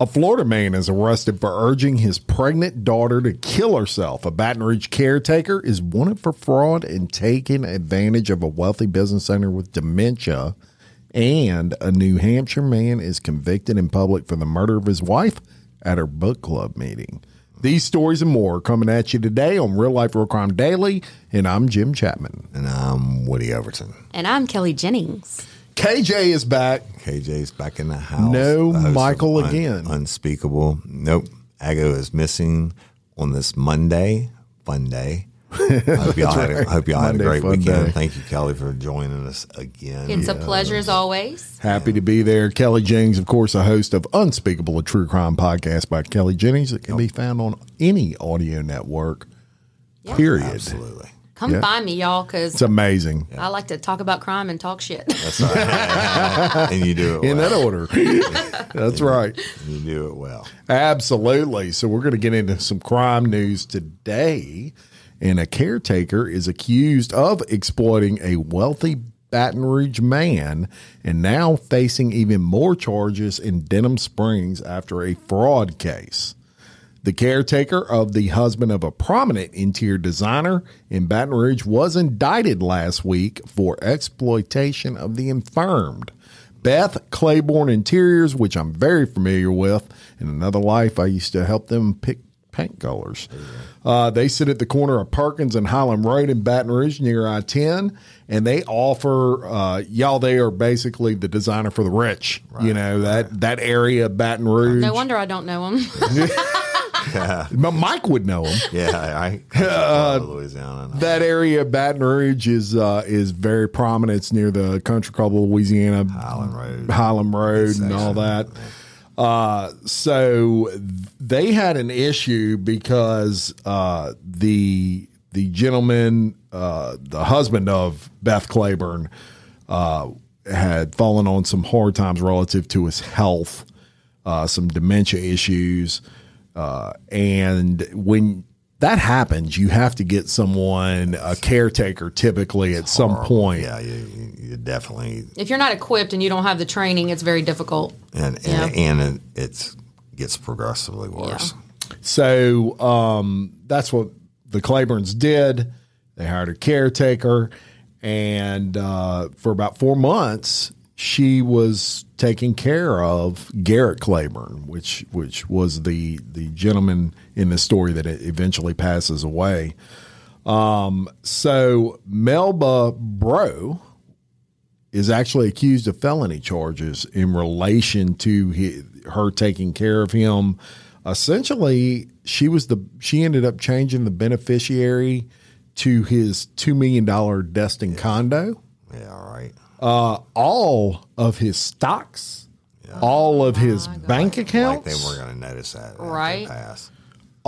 A Florida man is arrested for urging his pregnant daughter to kill herself. A Baton Rouge caretaker is wanted for fraud and taking advantage of a wealthy business owner with dementia. And a New Hampshire man is convicted in public for the murder of his wife at her book club meeting. These stories and more are coming at you today on Real Life Real Crime Daily, and I'm Jim Chapman. And I'm Woody Overton. And I'm Kelly Jennings. KJ is back. KJ's back in the house. No The Michael Un- again. Unspeakable. Nope. Ago is missing on this Monday. Fun day. hope y'all, had, a, hope y'all had a great weekend. day. Thank you, Kelly, for joining us again. It's a pleasure as always. Happy to be there. Kelly Jennings, of course, a host of Unspeakable, a true crime podcast by Kelly Jennings that can be found on any audio network. Period. Absolutely. Come Yeah. find me, y'all, because It's amazing. I like to talk about crime and talk shit. That's right. and you do it In that order. That's right. You do it well. Absolutely. So we're going to get into some crime news today. And a caretaker is accused of exploiting a wealthy Baton Rouge man and now facing even more charges in Denham Springs after a fraud case. The caretaker of the husband of a prominent interior designer in Baton Rouge was indicted last week for exploitation of the infirmed. Beth Claiborne Interiors, which I'm very familiar with. In another life, I used to help them pick paint colors. Uh, they sit at the corner of Perkins and Highland Road in Baton Rouge near I 10, and they offer uh, y'all. They are basically the designer for the rich. you know that that area of Baton Rouge. no wonder I don't know him. But Mike would know him. Yeah, I, I uh, Louisiana. That area of Baton Rouge is uh, is very prominent. It's near the Country Club of Louisiana, Highland Road. Highland Road, and all that. Uh, so they had an issue because uh, the the gentleman, uh, the husband of Beth Claiborne, uh, had fallen on some hard times relative to his health, uh, some dementia issues, uh, and when that happens, you have to get someone, a caretaker, typically at some point. Yeah, you, you, you definitely if you're not equipped and you don't have the training, it's very difficult. and and, and it it's gets progressively worse. So um, that's what the Claibornes did. They hired a caretaker, and uh, for about four months, she was taking care of Garrett Claiborne, which which was the the gentleman in the story that it eventually passes away. Um, so Melba Bro is actually accused of felony charges in relation to hi her taking care of him. Essentially, she was the she ended up changing the beneficiary to his two million dollar Destin condo. Yeah, all right. Uh, all of his stocks, all of his bank Like accounts, they weren't going to notice that. after it Right.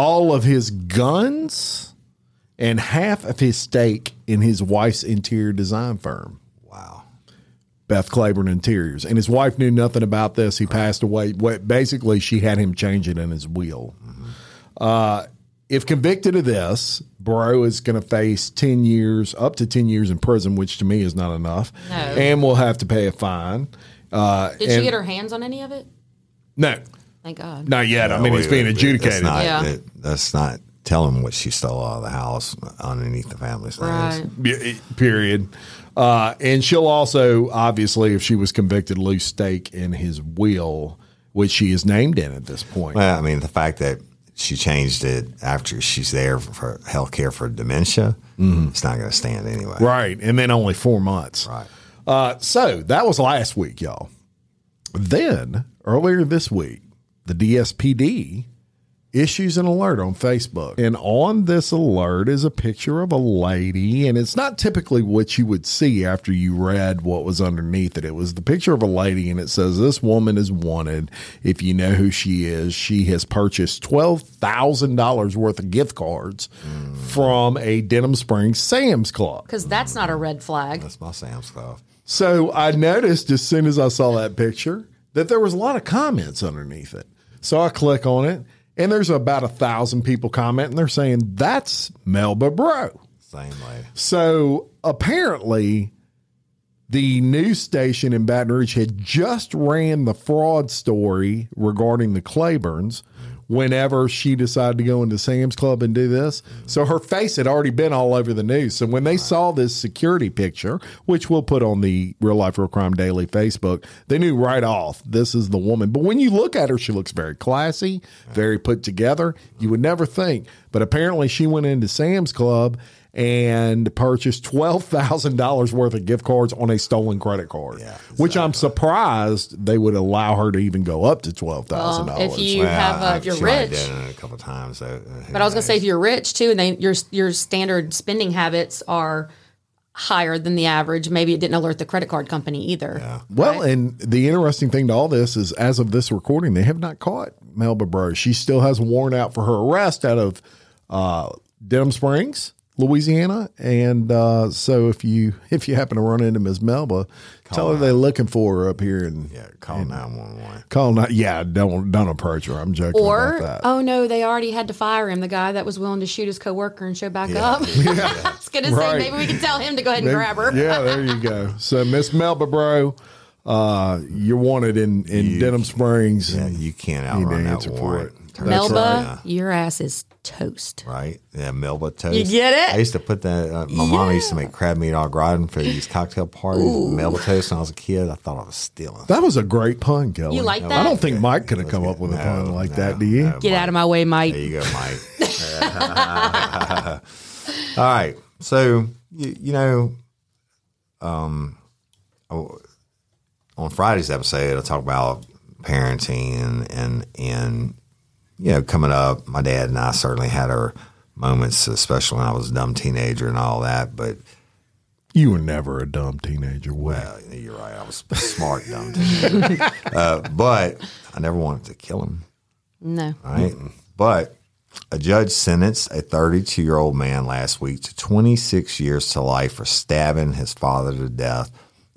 Passed. all of his guns, and half of his stake in his wife's interior design firm. Wow. Beth Claiborne Interiors. And his wife knew nothing about this. He passed away. Basically, she had him change it in his will. Uh, if convicted of this, Bro is going to face 10 years, up to 10 years in prison, which to me is not enough. No. And will have to pay a fine. Uh, Did and- she get her hands on any of it? No, Thank God. not yet. I mean, No, it's being adjudicated. That's not, Yeah. that- that's not telling what she stole out of the house underneath the family's names. Right. Yeah, period. Uh, and she'll also, obviously, if she was convicted, lose stake in his will, which she is named in at this point. Well, I mean, the fact that she changed it after she's there for health care for dementia, it's not going to stand anyway. Right. And then only four months. Right. Uh, so that was last week, y'all. Then earlier this week, the DSPD issues an alert on Facebook. And on this alert is a picture of a lady, and it's not typically what you would see after you read what was underneath it. It was the picture of a lady, and it says, This woman is wanted. If you know who she is, she has purchased $12,000 worth of gift cards from a Denham Springs Sam's Club. Because that's not a red flag. That's my Sam's Club. So I noticed as soon as I saw that picture that there was a lot of comments underneath it. So I click on it, and there's about a thousand people commenting. They're saying that's Melba Bro. Same lady. So apparently, The news station in Baton Rouge had just ran the fraud story regarding the Claibornes whenever she decided to go into Sam's Club and do this. So her face had already been all over the news. So when they saw this security picture, which we'll put on the Real Life Real Crime Daily Facebook, they knew right off this is the woman. But when you look at her, she looks very classy, very put together. You would never think. But apparently she went into Sam's Club and purchased twelve thousand dollars worth of gift cards on a stolen credit card. Yeah, Which I'm surprised they would allow her to even go up to twelve thousand Well, dollars. if you have, uh, if you're she might have rich, done it a couple times. So, uh, but I was gonna say if you're rich too, and they your your standard spending habits are higher than the average, maybe it didn't alert the credit card company either. Well, and the interesting thing to all this is, as of this recording, they have not caught Melba Bro. She still has a warrant out for her arrest out of uh, Denham Springs, Louisiana. And uh, so, if you if you happen to run into Ms. Melba, tell her they're looking for her up here and yeah, call nine one one. call. Not yeah, don't don't approach her. I'm joking Or about that. oh no, they already had to fire him. The guy that was willing to shoot his coworker and show back up. I was gonna say maybe we can tell him to go ahead and grab her. yeah, there you go. So, Miss Melba Bro, uh, you're wanted in in Denham Springs. Yeah, you can't need to outrun that warrant. Melba, out, your ass is toast. Right? Yeah, Melba toast. You get it? I used to put that. Uh, my mom used to make crab meat au gratin for these cocktail parties. Melba toast when I was a kid. I thought I was stealing. That was a great pun, Kelly. You like that? I don't think Mike could have come up with a pun like no, that. Do you? no. Get out of my way, Mike. There you go, Mike. All right. So you, you know, um, oh, on Friday's episode, I talk about parenting and and and you know, coming up, my dad and I certainly had our moments, especially when I was a dumb teenager and all that. But You were never a dumb teenager. Well, uh, you're right, I was a smart dumb teenager. uh, but I never wanted to kill him. No. right? But a judge sentenced a 32 year old man last week to 26 years to life for stabbing his father to death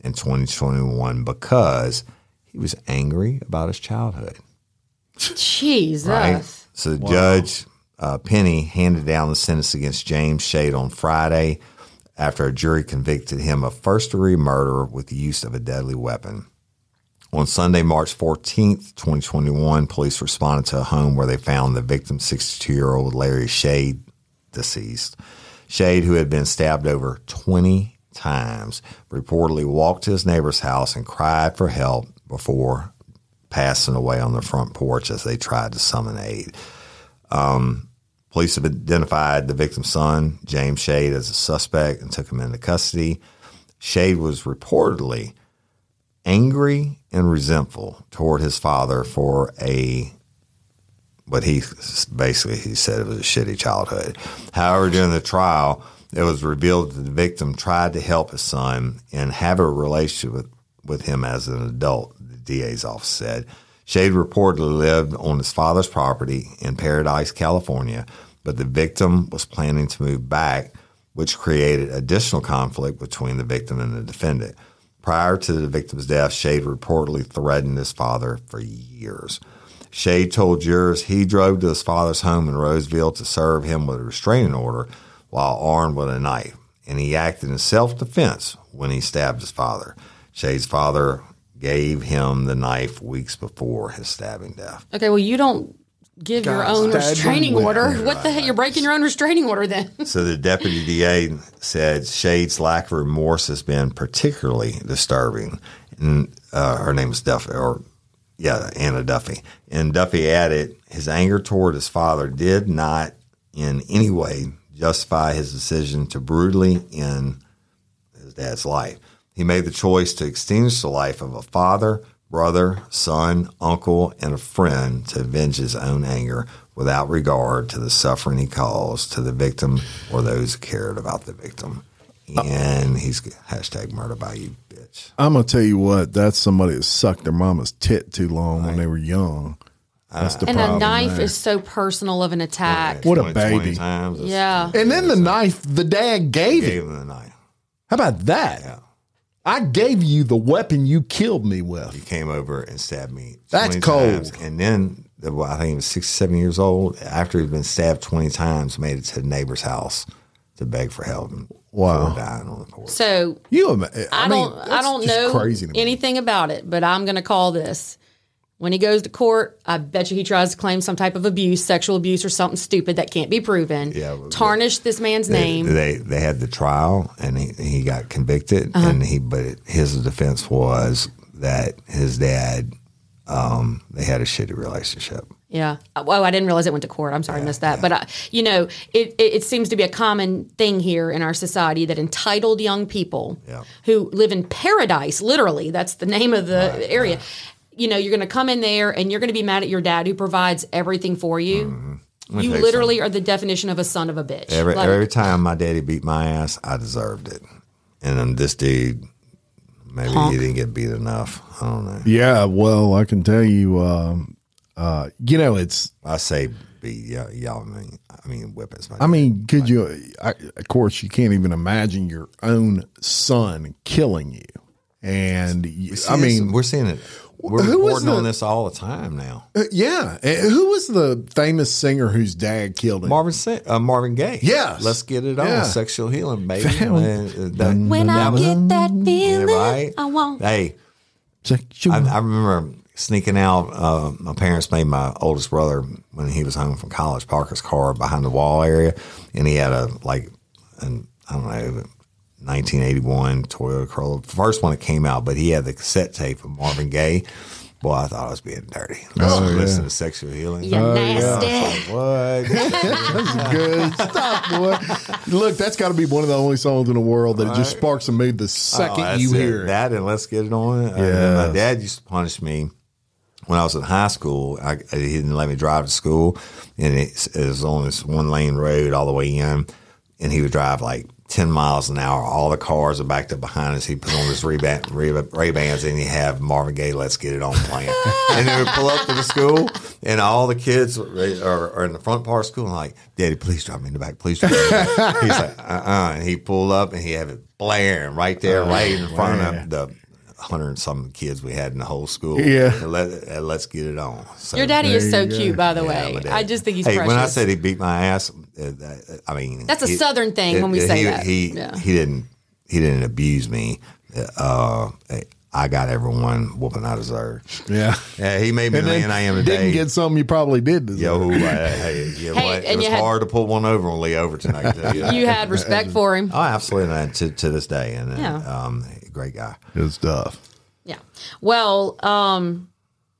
in 2021 because he was angry about his childhood. Jesus. Right? So the judge, uh, Penny, handed down the sentence against James Shade on Friday after a jury convicted him of first degree murder with the use of a deadly weapon. On Sunday, March 14th, 2021, police responded to a home where they found the victim, 62 year old Larry Shade, deceased. Shade, who had been stabbed over 20 times, reportedly walked to his neighbor's house and cried for help before passing away on the front porch as they tried to summon aid. Um, police have identified the victim's son, James Shade, as a suspect and took him into custody. Shade was reportedly angry and resentful toward his father for a but he basically he said it was a shitty childhood. However, during the trial, it was revealed that the victim tried to help his son and have a relationship with, with him as an adult. DA's office said Shade reportedly lived on his father's property in Paradise, California, but the victim was planning to move back, which created additional conflict between the victim and the defendant. Prior to the victim's death, Shade reportedly threatened his father for years. Shade told jurors he drove to his father's home in Roseville to serve him with a restraining order while armed with a knife, and he acted in self defense when he stabbed his father. Shade's father gave him the knife weeks before his stabbing death. Okay, well, you don't give your own restraining with- order. What the heck? You're breaking your own restraining order then. So the deputy DA said Shade's lack of remorse has been particularly disturbing. And uh, her name is Duffy, or yeah, Anna Duffy. And Duffy added, his anger toward his father did not in any way justify his decision to brutally end his dad's life. He made the choice to extinguish the life of a father, brother, son, uncle, and a friend to avenge his own anger without regard to the suffering he caused to the victim or those who cared about the victim. And he's hashtag murder by you, bitch. I'm gonna tell you what. That's somebody that sucked their mama's tit too long when they were young. That's the And problem. a knife there. is so personal of an attack. What a 20 20 baby. Times, Yeah. And then the knife the dad gave Gave him. him the knife. How about that? Yeah. I gave you the weapon you killed me with. He came over and stabbed me. That's cold. times. And then, well, I think he was 67 years old. After he'd been stabbed 20 times, made it to the neighbor's house to beg for help. and Wow. dying on the porch. So You, I, I mean, don't I don't know crazy anything about it, but I'm going to call this. When he goes to court, I bet you he tries to claim some type of abuse, sexual abuse, or something stupid that can't be proven. Yeah, tarnish this man's name. They they had the trial and he, he got convicted Uh-huh. and he but his defense was that his dad um, they had a shitty relationship. Yeah. Well, I didn't realize it went to court. I'm sorry, I missed that. But uh, you know, it, it it seems to be a common thing here in our society that entitled young people Yeah. who live in paradise, literally, that's the name of the area. You know, you're going to come in there and you're going to be mad at your dad who provides everything for you. Mm-hmm. You tell you literally are the definition of a son of a bitch. Every Like, every time my daddy beat my ass, I deserved it. And then this dude, maybe he didn't get beat enough. I don't know. Yeah, well, I can tell you, um, uh, you know, it's. I say beat y'all. y'all mean I mean weapons. I mean, could you? I, of course, you can't even imagine your own son killing you, and you- I mean, we're seeing it. We're who was reporting on this all the time now. uh, yeah. And who was the famous singer whose dad killed him? Marvin uh, Marvin Gaye. Yes. let's get it on. Yeah. Sexual healing, baby. Found- uh, that- when that I was- get that feeling, Yeah, right. I won't. Hey, Sexual- I, I remember sneaking out. Uh, my parents made my oldest brother when he was home from college park his car behind the wall area, and he had a like, an I don't know, 1981 Toyota Corolla, first one that came out, but he had the cassette tape of Marvin Gaye. Boy, I thought I was being dirty. Oh, Listen yeah. to sexual healing. You're oh, nasty. What? That's good stuff, boy. Look, that's got to be one of the only songs in the world that just sparks and made the oh, second Oh, you it. hear it. that, and let's get it on. Uh, yeah. Yes. my dad used to punish me when I was in high school. I, uh, he didn't let me drive to school, and it, it was on this one lane road all the way in, and he would drive like. 10 miles an hour. All the cars are backed up behind us. He put on his Ray-Ban, Ray Bans and he have Marvin Gaye, Let's Get It On playing. and they would pull up to the school, and all the kids are, are in the front part of school and like, Daddy, please drive me in the back. Please drive me in the back. He's like, uh uh And he pulled up and he had it blaring right there, right in front of the hundred and some kids we had in the whole school. Yeah. And let, and let's get it on. So, Your daddy is so you cute, by the yeah, way. my. I just think he's hey, precious. When I said he beat my ass, uh, that- I mean That's a Southern thing when we say he, that. He Yeah. he didn't he didn't abuse me. Uh, I got everyone whooping I deserved. Yeah. Yeah, he made me And the man I am today. didn't get something you probably did. deserve. Yo, uh, hey, you know Hey, what? It was had- hard to pull one over on Lee Overton. I can tell you. you had respect for him. Oh, absolutely, and to to this day, and uh, Yeah. um, great guy. Good stuff. Yeah. Well, um,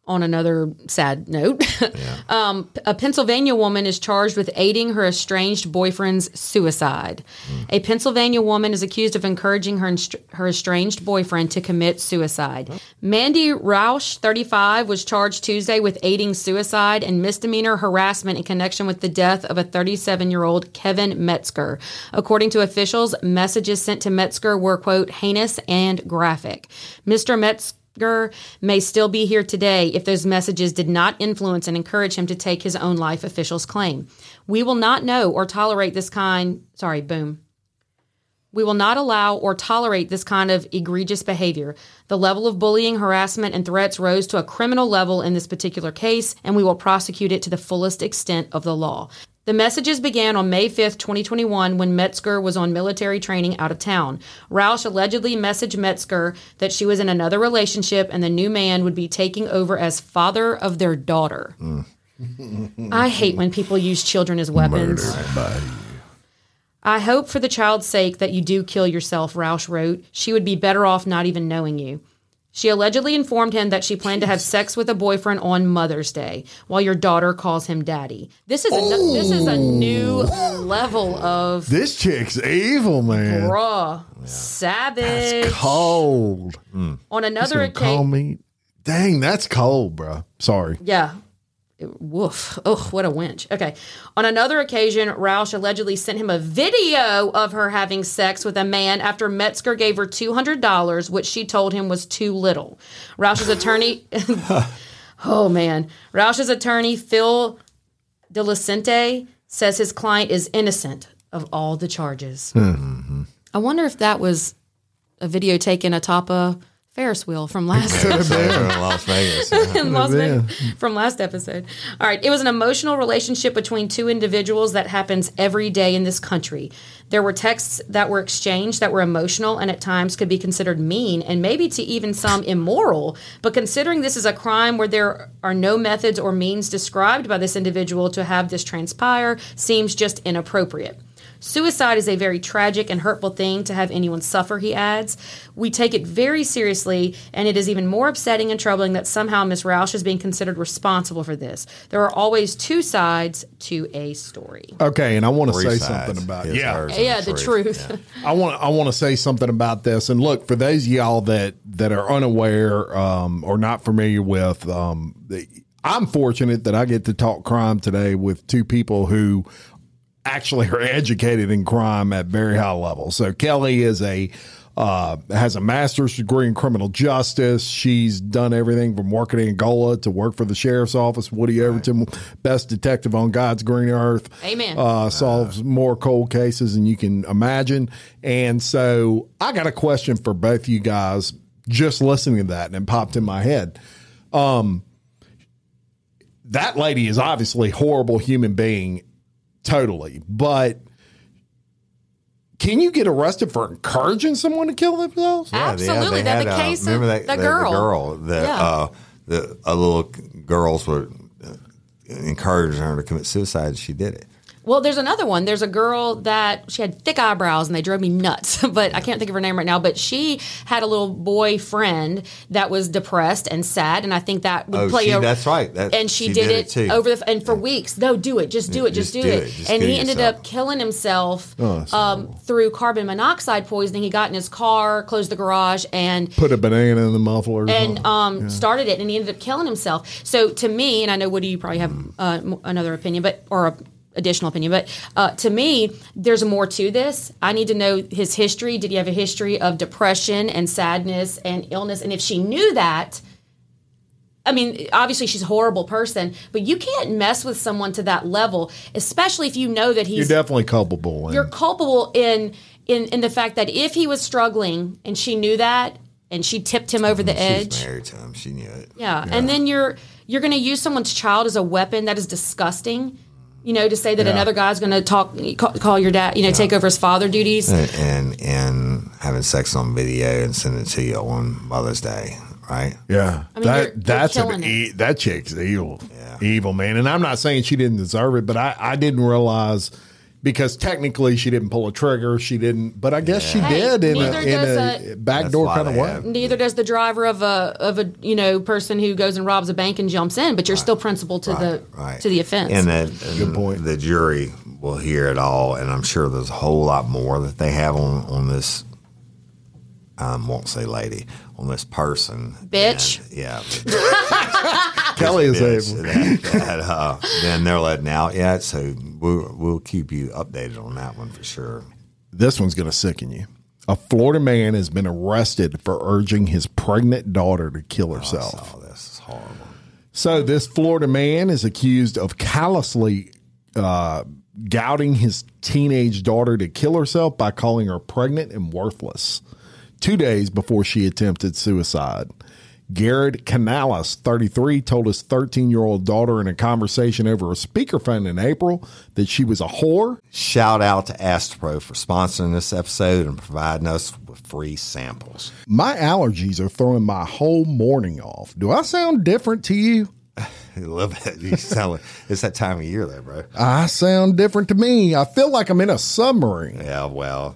on another sad note, um, a Pennsylvania woman is charged with aiding her estranged boyfriend's suicide. A Pennsylvania woman is accused of encouraging her her estranged boyfriend to commit suicide. Mandy Roush, 35, was charged Tuesday with aiding suicide and misdemeanor harassment in connection with the death of a 37 year old Kevin Metzger. According to officials, messages sent to Metzger were, quote, heinous and graphic. Mr. Metzger may still be here today if those messages did not influence and encourage him to take his own life, officials claim. We will not know or tolerate this kind, sorry, boom. We will not allow or tolerate this kind of egregious behavior. The level of bullying, harassment, and threats rose to a criminal level in this particular case, and we will prosecute it to the fullest extent of the law. The messages began on May 5th, 2021, when Metzger was on military training out of town. Roush allegedly messaged Metzger that she was in another relationship and the new man would be taking over as father of their daughter. Mm. I hate when people use children as weapons. I hope for the child's sake that you do kill yourself, Roush wrote. She would be better off not even knowing you. She allegedly informed him that she planned to have sex with a boyfriend on Mother's Day, while your daughter calls him daddy. This is a no- this is a new level of This chick's evil, man. raw, savage. Cold. Mm. on another Gonna call me. Dang, that's cold, bro. Sorry. Yeah. Woof. Oh, what a winch. Okay. On another occasion, Roush allegedly sent him a video of her having sex with a man after Metzger gave her $200, which she told him was too little. Roush's attorney, oh man. Roush's attorney, Phil DiLucente, says his client is innocent of all the charges. Mm-hmm. I wonder if that was a video taken atop a Ferris wheel from last So in Las Vegas. in Las Vegas from last episode. All right, it was an emotional relationship between two individuals that happens every day in this country. There were texts that were exchanged that were emotional and at times could be considered mean and maybe to even some immoral. But considering this is a crime where there are no methods or means described by this individual to have this transpire seems just inappropriate. Suicide is a very tragic and hurtful thing to have anyone suffer, he adds. We take it very seriously, and it is even more upsetting and troubling that somehow Miss Roush is being considered responsible for this. There are always two sides to a story. Okay, and I want to say sides. something about His, yeah. hers, and Yeah, the truth. Yeah. I want I want to say something about this. And look, for those of y'all that that are unaware um, or not familiar with, um, the, I'm fortunate that I get to talk crime today with two people who actually are educated in crime at very high levels. So Kelly is a uh, has a master's degree in criminal justice. She's done everything from working in Angola to work for the sheriff's office. Woody Overton, best detective on God's green earth. Amen. Uh, solves more cold cases than you can imagine. And so I got a question for both you guys just listening to that and it popped in my head. Um, that lady is obviously a horrible human being, totally. But can you get arrested for encouraging someone to kill themselves? Yeah, they- Absolutely. they had, the uh, case of remember that, the girl. The girl that Yeah. uh, the uh, little girls were uh, encouraging her to commit suicide. She did it. Well, there's another one. There's a girl that she had thick eyebrows and they drove me nuts, but I can't think of her name right now. But she had a little boyfriend that was depressed and sad, and I think that would Oh, play she- a. that's right. That- and she, she did, did it, it over the and for weeks. No, do it. Just do it. Just, just do, do it. it. Just and kill he ended yourself. up killing himself Oh, um, through carbon monoxide poisoning. He got in his car, closed the garage, and Put a banana in the muffler. or and something. um, started it, and he ended up killing himself. So to me, and I know Woody, you probably have uh, another opinion, but or a additional opinion, but uh, to me, there's more to this. I need to know his history. Did he have a history of depression and sadness and illness? And if she knew that. I mean, obviously she's a horrible person, but you can't mess with someone to that level, especially if you know that he's You're he's definitely culpable. in- you're culpable in in in the fact that if he was struggling and she knew that and she tipped him over the She's edge. married to him. She knew it. Yeah. And then you're you're going to use someone's child as a weapon that is disgusting. You know, to say that Yeah. another guy's going to talk call, call your dad, you know, take over his father duties. And, and and having sex on video and sending it to you on Mother's Day, right? Yeah, I mean, that you're- you're that's an e- that chick's evil, Yeah. evil man. And I'm not saying she didn't deserve it, but I I didn't realize because technically she didn't pull a trigger. She didn't, but I guess she Hey, did in a neither in a, a- backdoor kind of way. have- Neither does the driver of a of a you know person who goes and robs a bank and jumps in, but you're still principal to the Right. to the offense. And that and Good point. The jury will hear it all, and I'm sure there's a whole lot more that they have on on this. I won't say lady on this person, Bitch. And, yeah, Kelly is able. that, that, uh, then they're letting out yet, so we'll we'll keep you updated on that one for sure. this one's going to sicken you. A Florida man has been arrested for urging his pregnant daughter to kill herself. Oh, this is horrible. So this Florida man is accused of callously uh, gouging his teenage daughter to kill herself by calling her pregnant and worthless. Two days before she attempted suicide, Garrett Canales, 33, told his 13 year old daughter in a conversation over a speakerphone in April that she was a whore. Shout out to Astepro for sponsoring this episode and providing us with free samples. My allergies are throwing my whole morning off. Do I sound different to you? A little bit. You sound like it's that time of year, though, bro. I sound different to me. I feel like I'm in a submarine. Yeah, well,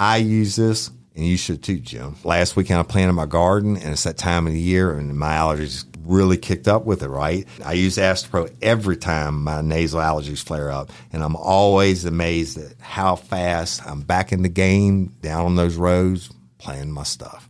I use this, and you should too, Jim. Last weekend I planted my garden, and it's that time of the year, and my allergies really kicked up with it, right? I use Astepro every time my nasal allergies flare up, and I'm always amazed at how fast I'm back in the game, down on those roads, playing my stuff.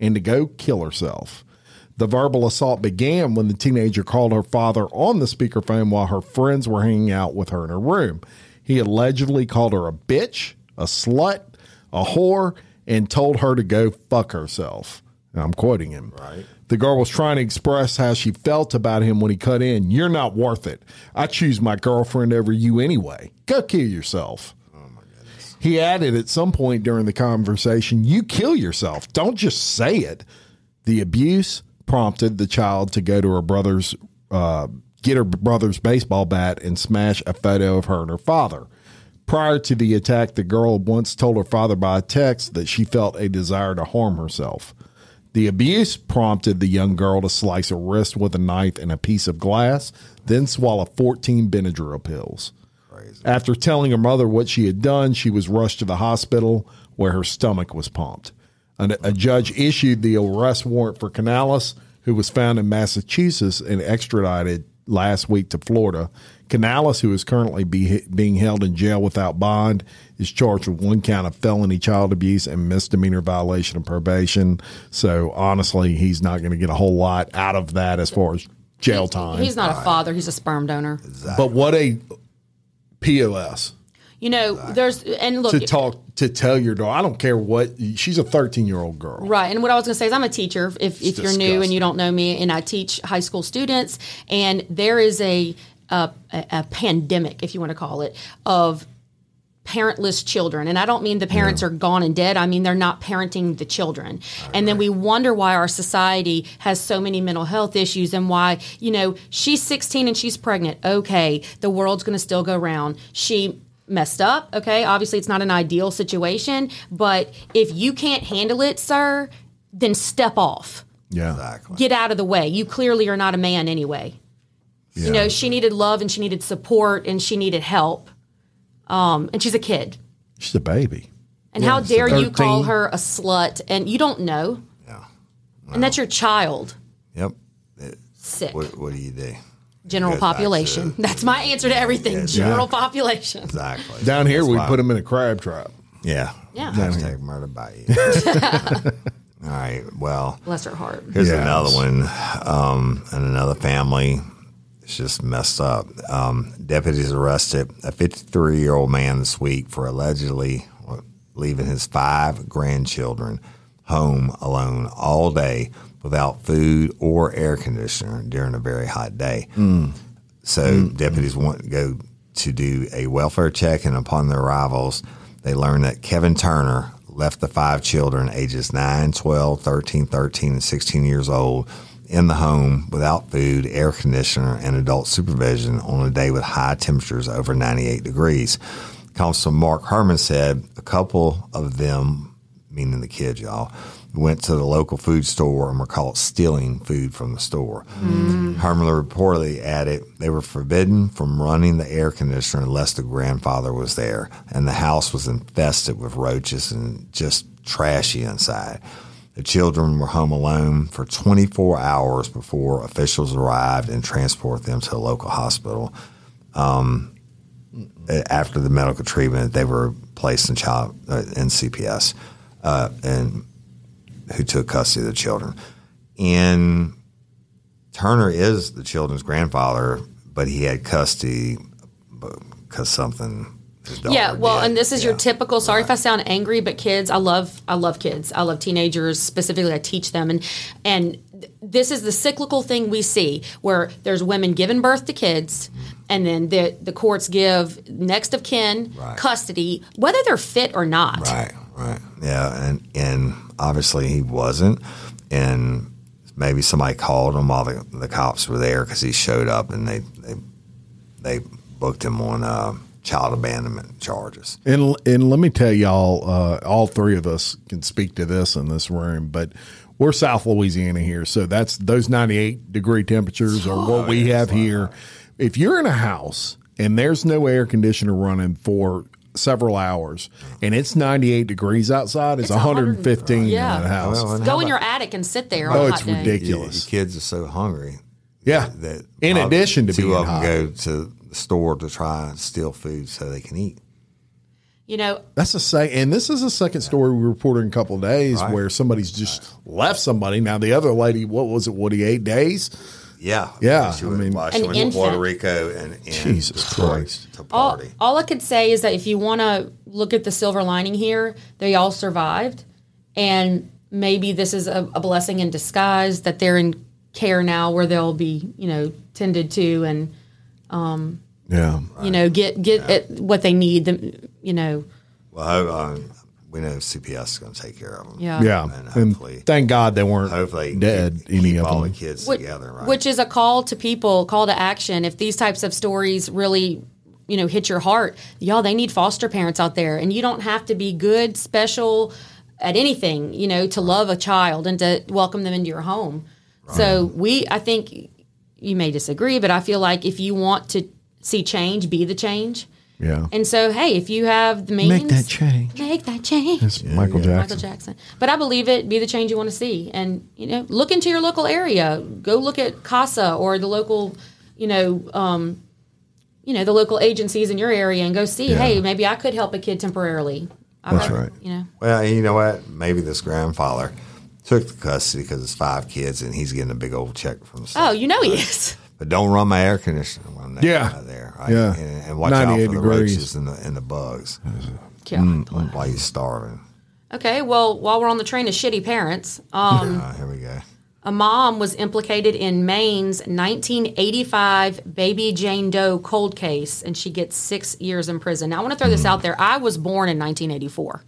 And to go kill herself. The verbal assault began when the teenager called her father on the speakerphone while her friends were hanging out with her in her room. He allegedly called her a bitch, a slut, a whore, and told her to go fuck herself. I'm quoting him. Right. The girl was trying to express how she felt about him when he cut in. You're not worth it. I choose my girlfriend over you anyway. Go kill yourself. He added at some point during the conversation, You kill yourself. Don't just say it. The abuse prompted the child to go to her brother's, uh, get her brother's baseball bat and smash a photo of her and her father. Prior to the attack, the girl once told her father by text that she felt a desire to harm herself. The abuse prompted the young girl to slice her wrist with a knife and a piece of glass, then swallow 14 Benadryl pills. After telling her mother what she had done, she was rushed to the hospital where her stomach was pumped. And a judge issued the arrest warrant for Canales, who was found in Massachusetts and extradited last week to Florida. Canales, who is currently be, being held in jail without bond, is charged with one count of felony child abuse and misdemeanor violation of probation. So honestly, he's not going to get a whole lot out of that as far as jail time. He's not a father, he's a sperm donor. But what a POS You know, there's and look to talk to tell your daughter. I don't care what she's a 13 year old girl. Right. And what I was going to say is I'm a teacher if, if you're new and you don't know me and I teach high school students and there is a a, a a pandemic if you want to call it of parentless children. And i don't mean the parents are gone and dead. I mean they're not parenting the children. And then we wonder why our society has so many mental health issues and why you know she's 16 and she's pregnant. Okay the world's going to still go round. She messed up okay? Obviously it's not an ideal situation but if you can't handle it sir then step off. Yeah. Exactly. get out of the way. You clearly are not a man anyway. You know she needed love and she needed support and she needed help um, and she's a kid She's a baby. and how dare you call her a slut and you don't know Yeah. and that's your child Yep. sick What, what do you do? general goes back population to- that's my answer to everything general population Exactly. Down here, That's we why- put them in a crab trap. Yeah. Yeah. Hashtag murder by you. All right. Well, Bless her heart. here's Yes. another one. Um, and another family. It's just messed up. Um, deputies arrested a 53 year old man this week for allegedly leaving his five grandchildren home alone all day without food or air conditioner during a very hot day. So deputies want to go to do a welfare check, and upon their arrivals, they learned that Kevin Turner left the five children, ages 9, 12, 13, 13, and 16 years old, in the home without food, air conditioner, and adult supervision on a day with high temperatures over 98 degrees. Constable Mark Herman said a couple of them, meaning the kids, y'all, went to the local food store and were caught stealing food from the store. Mm. Herman reportedly added they were forbidden from running the air conditioner unless the grandfather was there, and the house was infested with roaches and just trashy inside. The children were home alone for 24 hours before officials arrived and transported them to a local hospital. Um, after the medical treatment, they were placed in child uh, in CPS, uh, and who took custody of the children. And Turner is the children's grandfather, but he had custody because something. Yeah, well, and this is your typical. Sorry if I sound angry, but kids, I love, I love kids. I love teenagers specifically. I teach them, and and th- this is the cyclical thing we see where there's women giving birth to kids, and then the the courts give next of kin Right. custody, whether they're fit or not. Right, right. Yeah, and and obviously he wasn't, and maybe somebody called him while the, the cops were there because he showed up and they they they booked him on uh, child abandonment charges. And and let me tell y'all, uh, all three of us can speak to this in this room, but we're South Louisiana here, so that's those ninety eight degree temperatures are what we have here. If you're in a house and there's no air conditioner running for several hours and it's 98 degrees outside it's, It's 115 Yeah. in the house Well, Go how in about- your attic and sit there. Oh, on it's hot day. ridiculous. Your kids are so hungry yeah that in uh, addition to two being of them hot. go to the store to try and steal food so they can eat. You know, That's a say, and this is a second story we reported in a couple of days Right. where somebody's just left somebody. Now the other lady, what was it? Woody eight days? Yeah, Yeah, She I went, mean- well, she An went to Puerto infant. Rico and, and Jesus Christ. to all, all I could say is that if you want to look at the silver lining here, they all survived. And maybe this is a, a blessing in disguise that they're in care now where they'll be, you know, tended to and, Yeah, you know, get, get it, what they need, the, you know, well, um, we know CPS is going to take care of them. yeah. yeah, And and thank God they weren't Hopefully, dead. keep, any keep of all them. the kids Which, together, right? which is a call to people, call to action. If these types of stories really, you know, hit your heart, y'all, they need foster parents out there, and you don't have to be good, special at anything, you know, to love a child and to welcome them into your home. So we, I think, you may disagree, but I feel like if you want to see change, be the change. Yeah, And so, hey, if you have the means, make that change. Make that change. It's Michael Jackson. Michael Jackson. But I believe it. Be the change you want to see, and you know, look into your local area. Go look at CASA or the local, you know, um, you know, the local agencies in your area, and go see. Yeah. Hey, maybe I could help a kid temporarily. I That's might- right. You know, well, you know what? Maybe this grandfather took the custody because it's five kids and he's getting a big old check from the oh, state. oh, you know he is. But don't run my air conditioner when I'm Yeah. out there. Right? Yeah. And, and watch out for the degrees. roaches and the, and the bugs Yeah. Mm, mm. Mm, while you're starving. Okay. Well, while we're on the train of shitty parents, um, here we go. a mom was implicated in Maine's 1985 Baby Jane Doe cold case, and she gets six years in prison. Now, I want to throw this out there. I was born in 1984.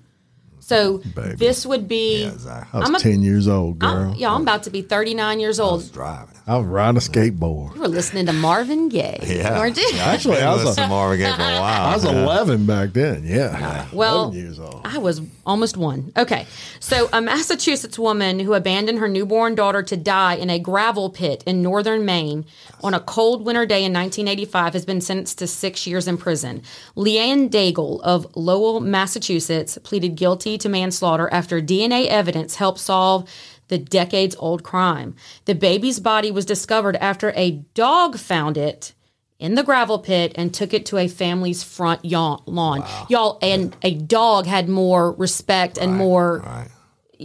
So Baby. this would be. Yeah, Zach. I was I'm a- 10 years old, girl. I'm, yeah, I'm about to be 39 years I old. was driving. I was riding a skateboard. You were listening to Marvin Gaye, Yeah. weren't you? Actually, I was, listening to Marvin Gaye for a while. I was 11 back then. Yeah. Well, 11 years old. I was almost one. Okay. So, a Massachusetts woman who abandoned her newborn daughter to die in a gravel pit in northern Maine on a cold winter day in 1985 has been sentenced to six years in prison. Leanne Daigle of Lowell, Massachusetts, pleaded guilty to manslaughter after DNA evidence helped solve the decades old crime. The baby's body was discovered after a dog found it in the gravel pit and took it to a family's front yawn- lawn. Y'all, and a dog had more respect and more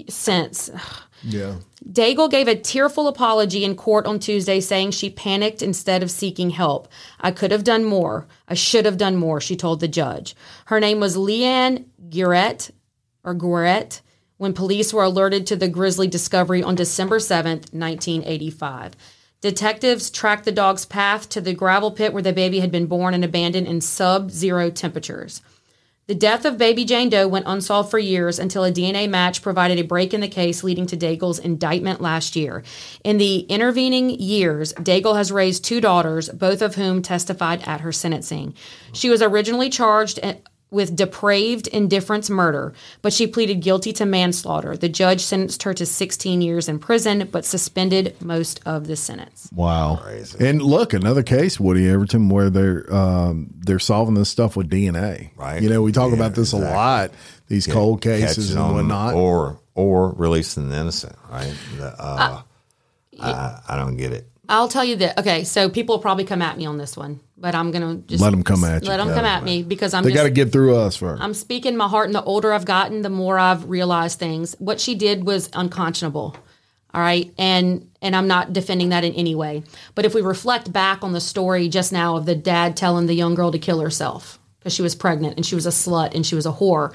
sense. Yeah. Daigle gave a tearful apology in court on Tuesday, saying she panicked instead of seeking help. I could have done more. I should have done more, she told the judge. Her name was Leanne Gueret, or Gueret, when police were alerted to the grisly discovery on December 7th, 1985. Detectives tracked the dog's path to the gravel pit where the baby had been born and abandoned in sub zero temperatures. The death of baby Jane Doe went unsolved for years until a DNA match provided a break in the case, leading to Daigle's indictment last year. In the intervening years, Daigle has raised two daughters, both of whom testified at her sentencing. She was originally charged eh, with depraved indifference murder, but she pleaded guilty to manslaughter. The judge sentenced her to 16 years in prison, but suspended most of the sentence. Wow. And look, another case, Woody Overton, where they're um, they're solving this stuff with DNA. Right. You know, we talk Yeah, about this exactly. a lot. These cold cases and whatnot. or or releasing the innocent, right? The, uh, I, I don't get it. I'll tell you that. Okay, so people will probably come at me on this one, but I'm gonna just Let 'em come at you. Let them come at me because I'm they got to get through us first. I'm speaking my heart, and the older I've gotten, the more I've realized things. What she did was unconscionable. All right, and and I'm not defending that in any way. But if we reflect back on the story just now of the dad telling the young girl to kill herself because she was pregnant and she was a slut and she was a whore,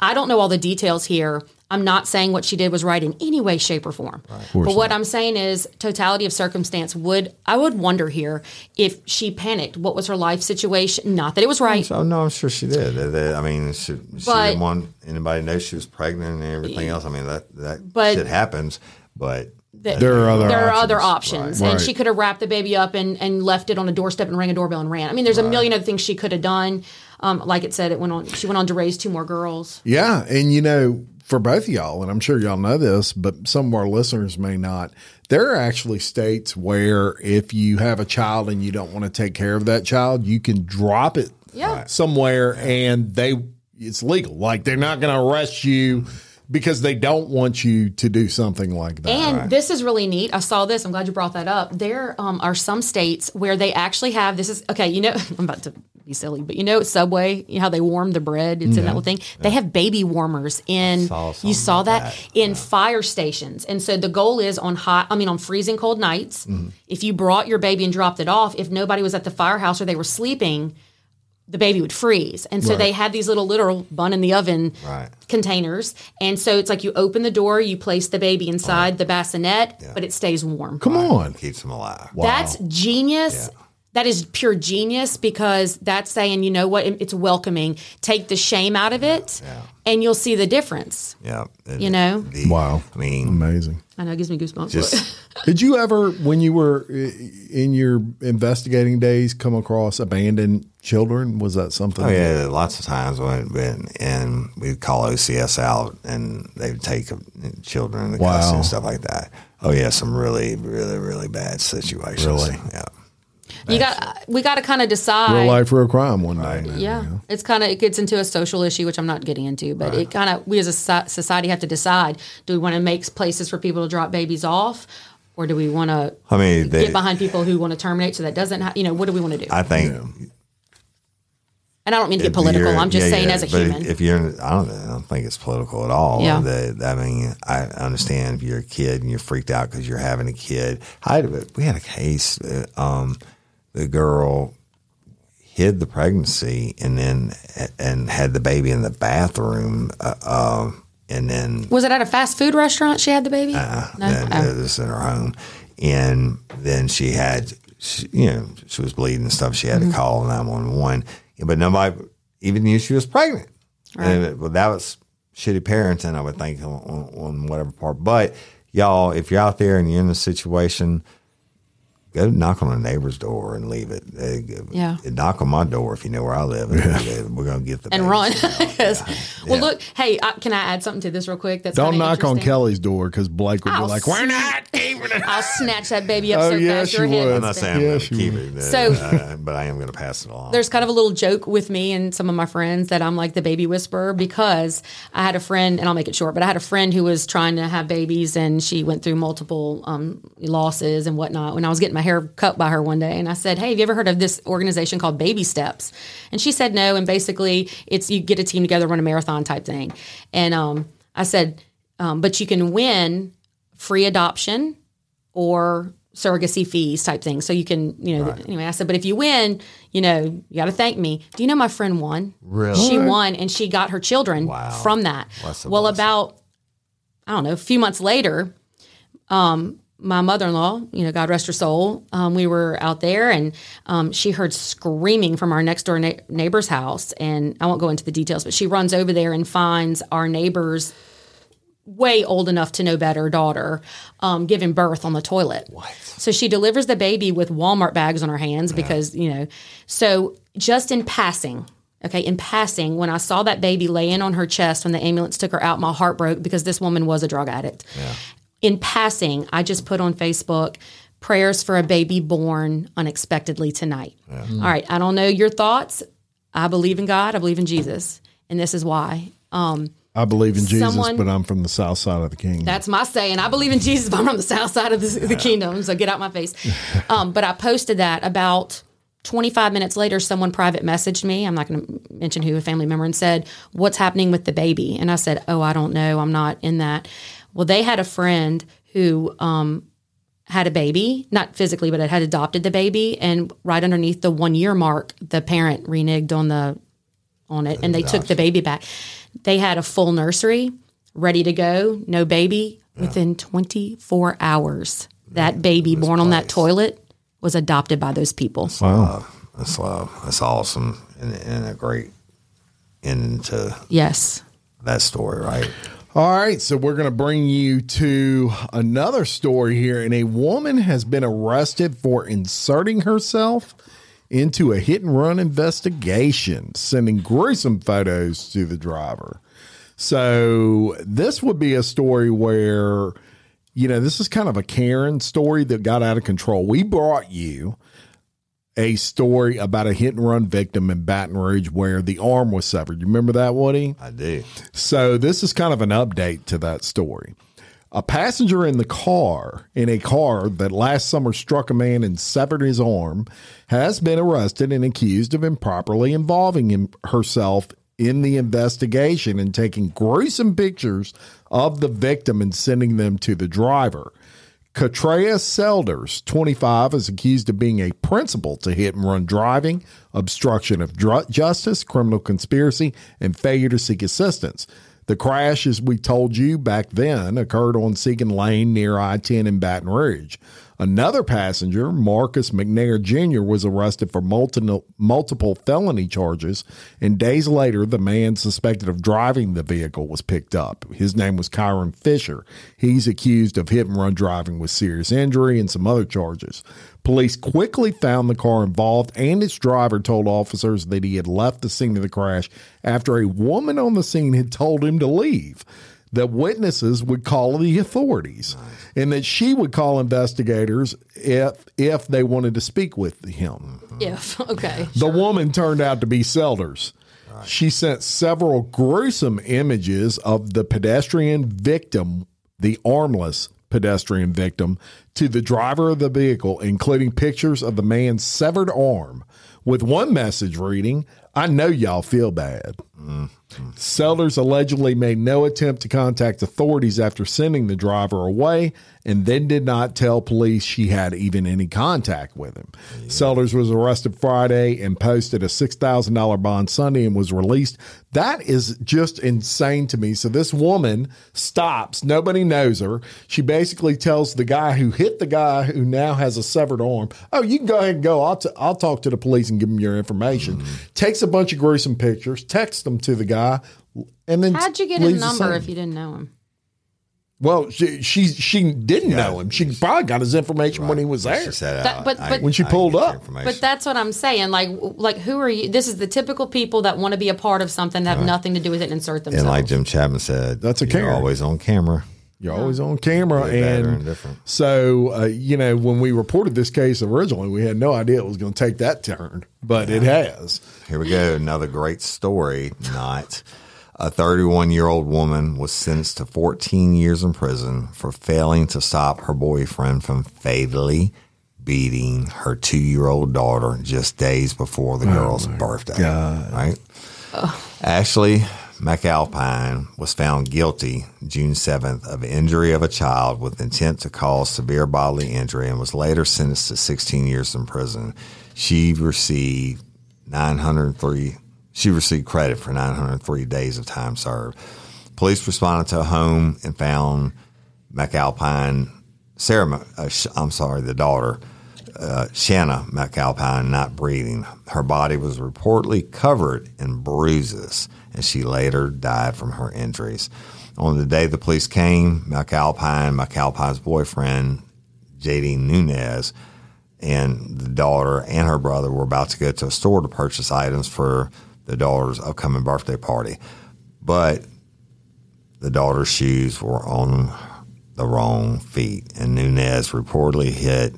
I don't know all the details here. I'm not saying what she did was right in any way, shape, or form. But what I'm saying is totality of circumstance. Would I would wonder here if she panicked? What was her life situation? Not that it was right. So no, I'm sure she did. I mean, she, she But- didn't want anybody to know she was pregnant and everything else. I mean, that that But- shit happens. But that- There are other there are options. other options, Right. and she could have wrapped the baby up and, and left it on a doorstep and rang a doorbell and ran. I mean, there's a million other things she could have done. Um, like it said, it went on. She went on to raise two more girls. Yeah, and you know, for both of y'all, and I'm sure y'all know this, but some of our listeners may not. There are actually states where if you have a child and you don't want to take care of that child, you can drop it Yeah. Somewhere and they it's legal. Like they're not going to arrest you because they don't want you to do something like that. And this is really neat. I saw this. I'm glad you brought that up. There um, are some states where they actually have this is okay. You know, I'm about to be silly, but you know, Subway, you know how they warm the bread? It's in that little thing. They have baby warmers in. saw You saw like that, that. in fire stations, and so the goal is on hot. I mean, on freezing cold nights, if you brought your baby and dropped it off, if nobody was at the firehouse or they were sleeping. The baby would freeze, and so they had these little literal bun in the oven Right. containers. And so it's like you open the door, you place the baby inside the bassinet, but it stays warm. Come on. keeps them alive. That's genius. That is pure genius because that's saying, you know what, it's welcoming. Take the shame out of it, and you'll see the difference. Yeah. And You know? the- Wow. I mean, Amazing. I know it gives me goosebumps. just Did you ever, when you were in your investigating days, come across abandoned children? Was that something? Oh yeah, lots of times when, when and we'd call OCS out and they'd take uh, children into Wow. and stuff like that. Oh yeah, some really, really, really bad situations. Really? Yeah. You got, we got to kind of decide. Real life, real crime one day. man. Yeah, it's kind of it gets into a social issue, which I'm not getting into, but it kind of we as a society have to decide: do we want to make places for people to drop babies off, or do we want to I mean, they, get behind people who want to terminate so that doesn't, ha- you know, what do we want to do? I think and I don't mean to get political. I'm just yeah, saying yeah, as a but human. If you're, I don't, I don't think it's political at all. Yeah. The- I mean, I understand if you're a kid and you're freaked out because you're having a kid. I we had a case. uh, Um, the girl hid the pregnancy and then and had the baby in the bathroom. Uh, um, and then was it at a fast food restaurant she had the baby? uh, no. Oh. it was in her home, and then she had, she, you know, she was bleeding and stuff. She had Mm-hmm. to call nine one one, but nobody even knew she was pregnant. And it- well, that was shitty parenting, I would think, on, on whatever part. But y'all, if you're out there and you're in a situation. Go knock on a neighbor's door and leave it. Yeah. Knock on my door if you know where I live, and we're gonna get the and baby. run. 'Cause- Well, Yeah. look, hey, I, can I add something to this real quick? That's Don't knock on? Kelly's door because Blake would I'll be like, "We're not keeping I'll snatch that baby up Oh, so yes, fast your you head would. I'm not spin. saying I'm Yes, going to keep it, uh, So- uh, but I am going to pass it along. There's kind of a little joke with me and some of my friends that I'm like the baby whisperer because I had a friend, and I'll make it short, but I had a friend who was trying to have babies and she went through multiple um, losses and whatnot. When I was getting my hair cut by her one day, and I said, Hey, have you ever heard of this organization called Baby Steps? And she said no. And basically, it's you get a team together, run a marathon type thing. And um, I said, um, But you can win free adoption or surrogacy fees type thing. So you can, you know, anyway, I said, but if you win, you know, you got to thank me. Do you know my friend won? Really? She won and she got her children Wow. from that. Well, bless her. about, I don't know, a few months later, um, my mother-in-law, you know, God rest her soul, um, we were out there and um, she heard screaming from our next door na- neighbor's house. And I won't go into the details, but she runs over there and finds our neighbor's way old enough to know better daughter um, giving birth on the toilet. What? So she delivers the baby with Walmart bags on her hands because, you know, so just in passing, okay, in passing, when I saw that baby laying on her chest when the ambulance took her out, my heart broke because this woman was a drug addict. In passing, I just put on Facebook, prayers for a baby born unexpectedly tonight. All right, I don't know your thoughts. I believe in God, I believe in Jesus. And this is why. Um, I believe in Jesus, Someone- but I'm from the south side of the kingdom. that's my saying. I believe in Jesus, but I'm from the south side of the, the kingdom, so get out my face. Um, but I posted that about 25 minutes later. Someone private messaged me. I'm not going to mention who, a family member, and said, "What's happening with the baby?" And I said, "Oh, I don't know. I'm not in that." Well, they had a friend who um, had a baby, not physically, but it had adopted the baby, and right underneath the one year mark, the parent reneged on the on it, and they took the baby back. They had a full nursery ready to go, no baby. Within 24 hours, that baby born on that toilet was adopted by those people. wow. That's love. That's awesome. And, and a great ending to Yes. that story, right? All right, so we're going to bring you to another story here. And a woman has been arrested for inserting herself into a hit and run investigation, sending gruesome photos to the driver. So, this would be a story where, you know, this is kind of a Karen story that got out of control. We brought you a story about a hit and run victim in Baton Rouge where the arm was severed. You remember that, Woody? I do. So this is kind of an update to that story. A passenger in the car, in a car that last summer struck a man and severed his arm, has been arrested and accused of improperly involving him, herself in the investigation and taking gruesome pictures of the victim and sending them to the driver. Katrea Selders, 25, is accused of being a principal to hit and run driving, obstruction of dru- justice, criminal conspiracy, and failure to seek assistance. The crash, as we told you back then, occurred on Siegen Lane near I 10 in Baton Rouge. Another passenger, Marcus McNair Jr., was arrested for multiple, felony charges, and days later, the man suspected of driving the vehicle was picked up. His name was Kyron Fisher. He's accused of hit and run driving with serious injury and some other charges. Police quickly found the car involved, and its driver told officers that he had left the scene of the crash after a woman on the scene had told him to leave that witnesses would call the authorities and that she would call investigators if if they wanted to speak with him. Mm-hmm. If, okay. The woman turned out to be Selders. She sent several gruesome images of the pedestrian victim, the armless pedestrian victim, to the driver of the vehicle, including pictures of the man's severed arm, with one message reading, I know y'all feel bad. Mm-hmm. Selders allegedly made no attempt to contact authorities after sending the driver away and then did not tell police she had even any contact with him. Selders was arrested Friday and posted a $6,000 bond Sunday and was released. That is just insane to me. So this woman stops. Nobody knows her. She basically tells the guy who hit the guy who now has a severed arm, "Oh, you can go ahead and go. I'll t- I'll talk to the police and give them your information." Mm-hmm. Takes a bunch of gruesome pictures, texts them to the guy, and then How'd you get his number if you didn't know him? Well, she she, she didn't know him. She probably got his information when he was there. She said, That- but- I- but- When she pulled up. But that's what I'm saying. Like, like who are you? This is the typical people that want to be a part of something that have nothing to do with it and insert themselves. and like Jim Chapman said, That's a you're Karen. always on camera. You're always on camera, Good, bad, or and indifferent. so uh, you know when we reported this case originally, we had no idea it was going to take that turn, but it has. Here we go. Another great story. Not. A 31 year old woman was sentenced to 14 years in prison for failing to stop her boyfriend from fatally beating her two year old daughter just days before the girl's birthday. Right? Ashley McAlpine was found guilty June 7th of injury of a child with intent to cause severe bodily injury and was later sentenced to 16 years in prison. She received 903 she received credit for 903 days of time served. Police responded to a home and found McAlpine Sarah uh, I'm sorry, the daughter uh, Shanna McAlpine not breathing. Her body was reportedly covered in bruises, and she later died from her injuries. On the day the police came, McAlpine, McAlpine's boyfriend, JD Nunez, and the daughter and her brother were about to go to a store to purchase items for the daughter's upcoming birthday party. But the daughter's shoes were on the wrong feet, and Nunez reportedly hit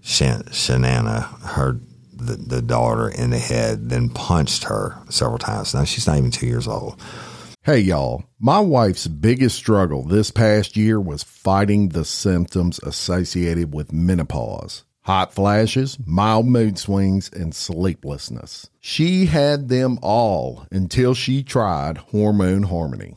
Shan- Shanana, her the, the daughter, in the head, then punched her several times. Now she's not even two years old. Hey, y'all. My wife's biggest struggle this past year was fighting the symptoms associated with menopause hot flashes, mild mood swings, and sleeplessness. She had them all until she tried Hormone Harmony.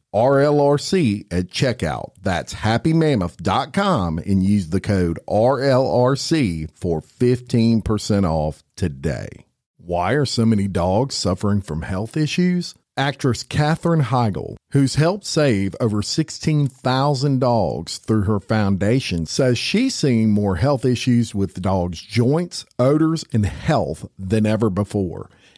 RLRC at checkout. That's happymammoth.com and use the code RLRC for 15% off today. Why are so many dogs suffering from health issues? Actress Katherine Heigl, who's helped save over 16,000 dogs through her foundation, says she's seeing more health issues with dogs' joints, odors, and health than ever before.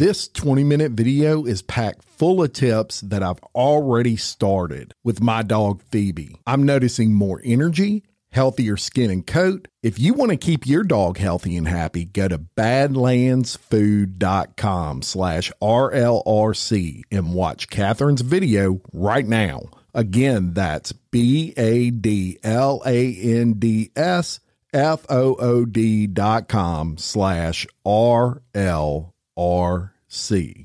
This 20 minute video is packed full of tips that I've already started with my dog Phoebe. I'm noticing more energy, healthier skin and coat. If you want to keep your dog healthy and happy, go to badlandsfood.com slash RLRC and watch Katherine's video right now. Again, that's B A D L A N D S F O O D dot com slash R L R C.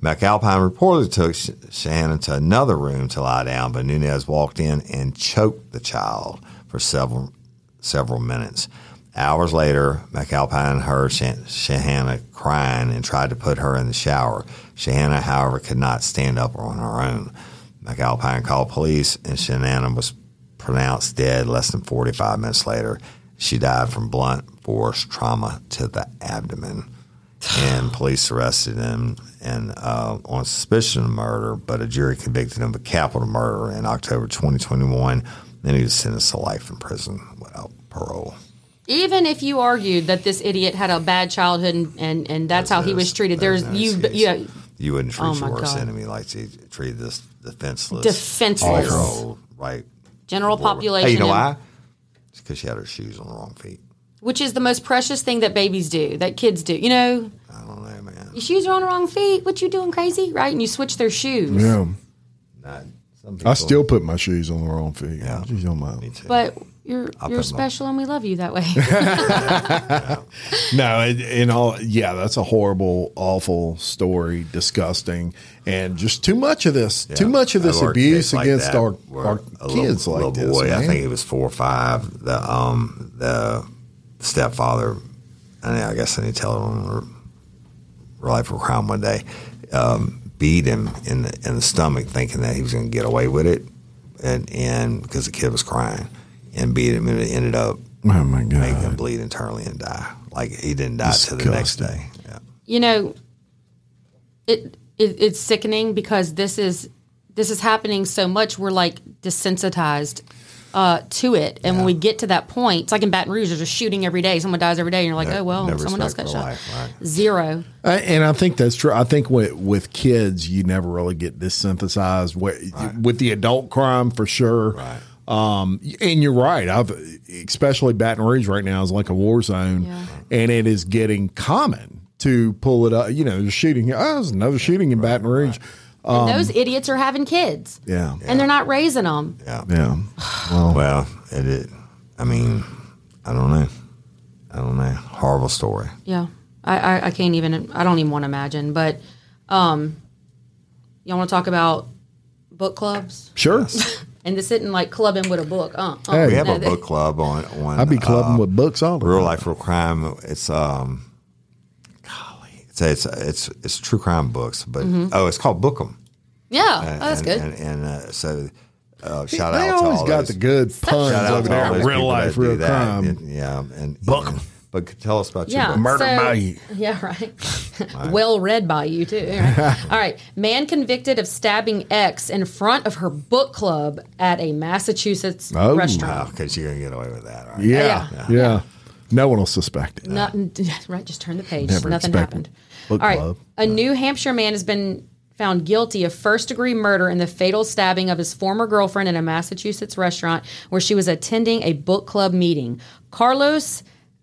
McAlpine reportedly took Sh- Shannon to another room to lie down, but Nunez walked in and choked the child for several several minutes. Hours later, McAlpine heard Shahanna crying and tried to put her in the shower. Shahanna, however, could not stand up on her own. McAlpine called police, and Shahanna was pronounced dead less than 45 minutes later. She died from blunt force trauma to the abdomen. And police arrested him and uh, on suspicion of murder, but a jury convicted him of capital murder in October 2021. Then he was sentenced to life in prison without parole. Even if you argued that this idiot had a bad childhood and, and, and that's, how he was treated, there's, no you excuse. yeah You wouldn't treat Oh, your worst God. enemy like you treated this defenseless, Defenseless. right? general population, Hey, you know why? It's because she had her shoes on the wrong feet. Which is the most precious thing that babies do, that kids do. You know, I don't know, man. your shoes are on the wrong feet. What you doing crazy, right? And you switch their shoes. Yeah. Not, some I still put my shoes on the wrong feet. Yeah. She's on my Me too. But you're I'll you're put my- special, and we love you that way. No, it, in all, yeah, that's a horrible, awful story, disgusting, and just too much of this, too Yeah. much of this Our abuse kids like against that our, were our a kids little, like little this. boy. I man. think he was four or five. The um the stepfather, and I guess I didn't tell it on Real Life for Crime one day, um, beat him in the in the stomach, thinking that he was going to get away with it, and and because the kid was crying, and beat him, and it ended up oh my God. making him bleed internally and die. Like he didn't die till the next day. Yeah. you know, it, it it's sickening because this is this is happening so much. We're like desensitized uh, to it, and when we get to that point, it's like in Baton Rouge, there's a shooting every day. Someone dies every day, and you're like, Ne- oh well, never someone else got shot. life, right. Zero. I- and I think that's true. I think with with kids, you never really get desensitized. With, with the adult crime, for sure. Right. Um, and you're right. I've especially Baton Rouge right now is like a war zone, Yeah. and it is getting common to pull it up. You know, there's shooting. Oh, there's another shooting in Baton Rouge. And those idiots are having kids, Um, Yeah. and they're not raising them. Yeah. Yeah. Well, it, it. I mean, I don't know. I don't know. Horrible story. Yeah, I, I, I can't even. I don't even want to imagine. But, um, y'all want to talk about book clubs Sure. and to sit and like clubbing with a book? Uh, uh, Hey. We have no, a book club on. on I'd be clubbing uh, with books all the Real time. life, real crime. It's um, golly, it's it's it's it's true crime books, but oh, it's called Bookem. Yeah, And, oh, that's and, good. And, and uh, so, uh, shout They out to always all got those, the good puns over there. all Real life, that real that. crime. And, yeah, and Book 'em. and- But tell us about your yeah, book. Murder so- by you. Yeah, right. well read by you too. All right. All right. Man convicted of stabbing ex in front of her book club at a Massachusetts Oh. restaurant. Wow, because you're gonna get away with that. All right. Yeah. Yeah. Yeah. No one will suspect it. Nothing, right, just turn the page. Never Nothing expected. happened. Book All right. club. A New Hampshire man has been found guilty of first degree murder in the fatal stabbing of his former girlfriend in a Massachusetts restaurant where she was attending a book club meeting. Carlos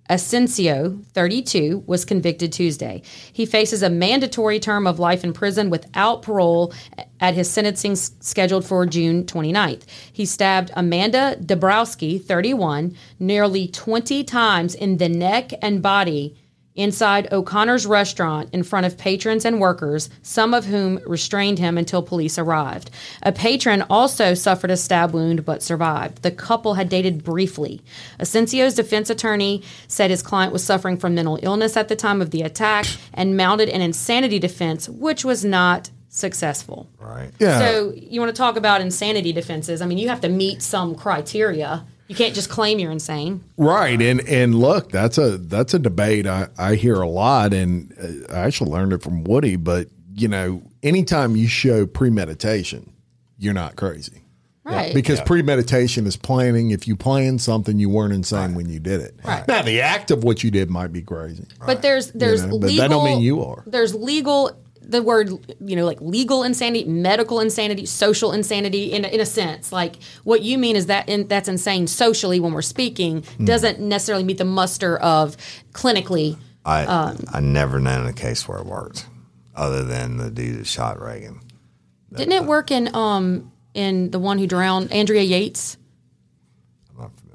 Asensio, 32, was convicted Tuesday. He faces a mandatory term of life in prison without parole at his sentencing s- scheduled for June 29th. He stabbed Amanda Dabrowski, 31, nearly 20 times in the neck and body inside O'Connor's restaurant in front of patrons and workers, some of whom restrained him until police arrived. A patron also suffered a stab wound but survived. The couple had dated briefly. Asensio's defense attorney said his client was suffering from mental illness at the time of the attack and mounted an insanity defense, which was not successful. Right. Yeah. So you want to talk about insanity defenses? I mean, you have to meet some criteria. You can't just claim you're insane. Right, and and look, that's a that's a debate I, I hear a lot, and uh, I actually learned it from Woody. But you know, anytime you show premeditation, you're not crazy Right. because premeditation is planning. If you plan something, you weren't insane when you did it. Right. Now, the act of what you did might be crazy. But there's there's know, but that don't mean you are. There's legal. The word you know like legal insanity, medical insanity, social insanity in a, in a sense. Like what you mean is that in, that's insane socially when we're speaking Hmm. doesn't necessarily meet the muster of clinically. I Um, I never known a case where it worked, other than the dude that shot Reagan. Didn't it work in um in the one who drowned Andrea Yates?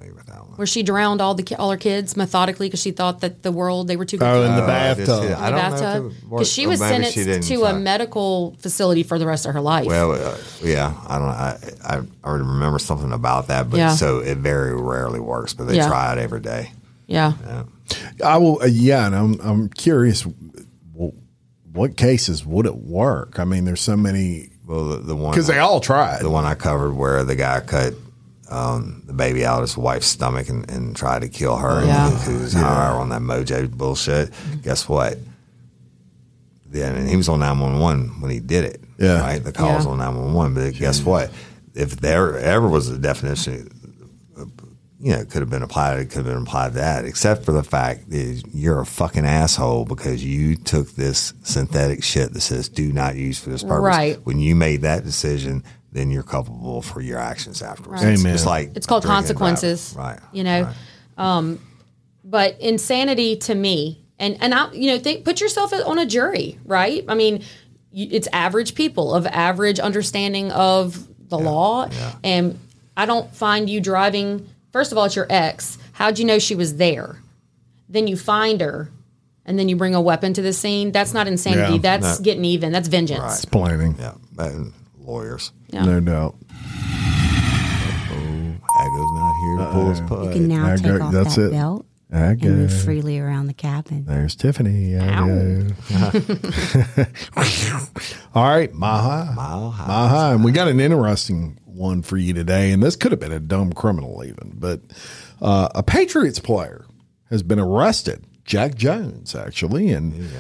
I'm not familiar. familiar with that one. where she drowned all the ki- all her kids methodically because she thought that the world they were too good Oh, to in the live I just- bathtub. I in don't the know bathtub because she was maybe sentenced she didn't to a find- medical facility for the rest of her life. Well, uh, yeah, I don't. I, I I remember something about that, but Yeah. so it very rarely works. But they Yeah. try it every day. yeah. I will. Uh, yeah, and I'm I'm curious. Well, what cases would it work? I mean, there's so many Well, the, the one because they all tried. the one I covered where the guy cut um, the baby out of his wife's stomach and, and tried to kill her. Yeah. And he was higher on that mojo bullshit. Guess what? Then and he was on nine one one when he did it. Yeah. right. The call was on nine one one. But guess what? If there ever was a definition. You know, it could have been applied. It could have been applied to that, except for the fact that you're a fucking asshole because you took this synthetic shit that says "do not use for this purpose." Right. When you made that decision, then you're culpable for your actions afterwards. Right. Amen. It's like It's called drinking and driving. consequences. right? You know, right. Um, but insanity to me, and and I, you know, think, put yourself on a jury, right? I mean, it's average people of average understanding of the law, and I don't find you driving. First of all, it's your ex. How'd you know she was there? Then you find her, and then you bring a weapon to the scene. That's not insanity. Yeah, That's getting even. That's vengeance. It's planning, yeah, and lawyers. Yeah. no doubt. Oh, Ago's not here to pull his You can now I take off that's that it. belt I and move freely around the cabin. There's Tiffany. I. All right, Maha. Mile. Maha. And we got an interesting one for you today. And this could have been a dumb criminal, even. But uh, a Patriots player has been arrested. Jack Jones, actually. And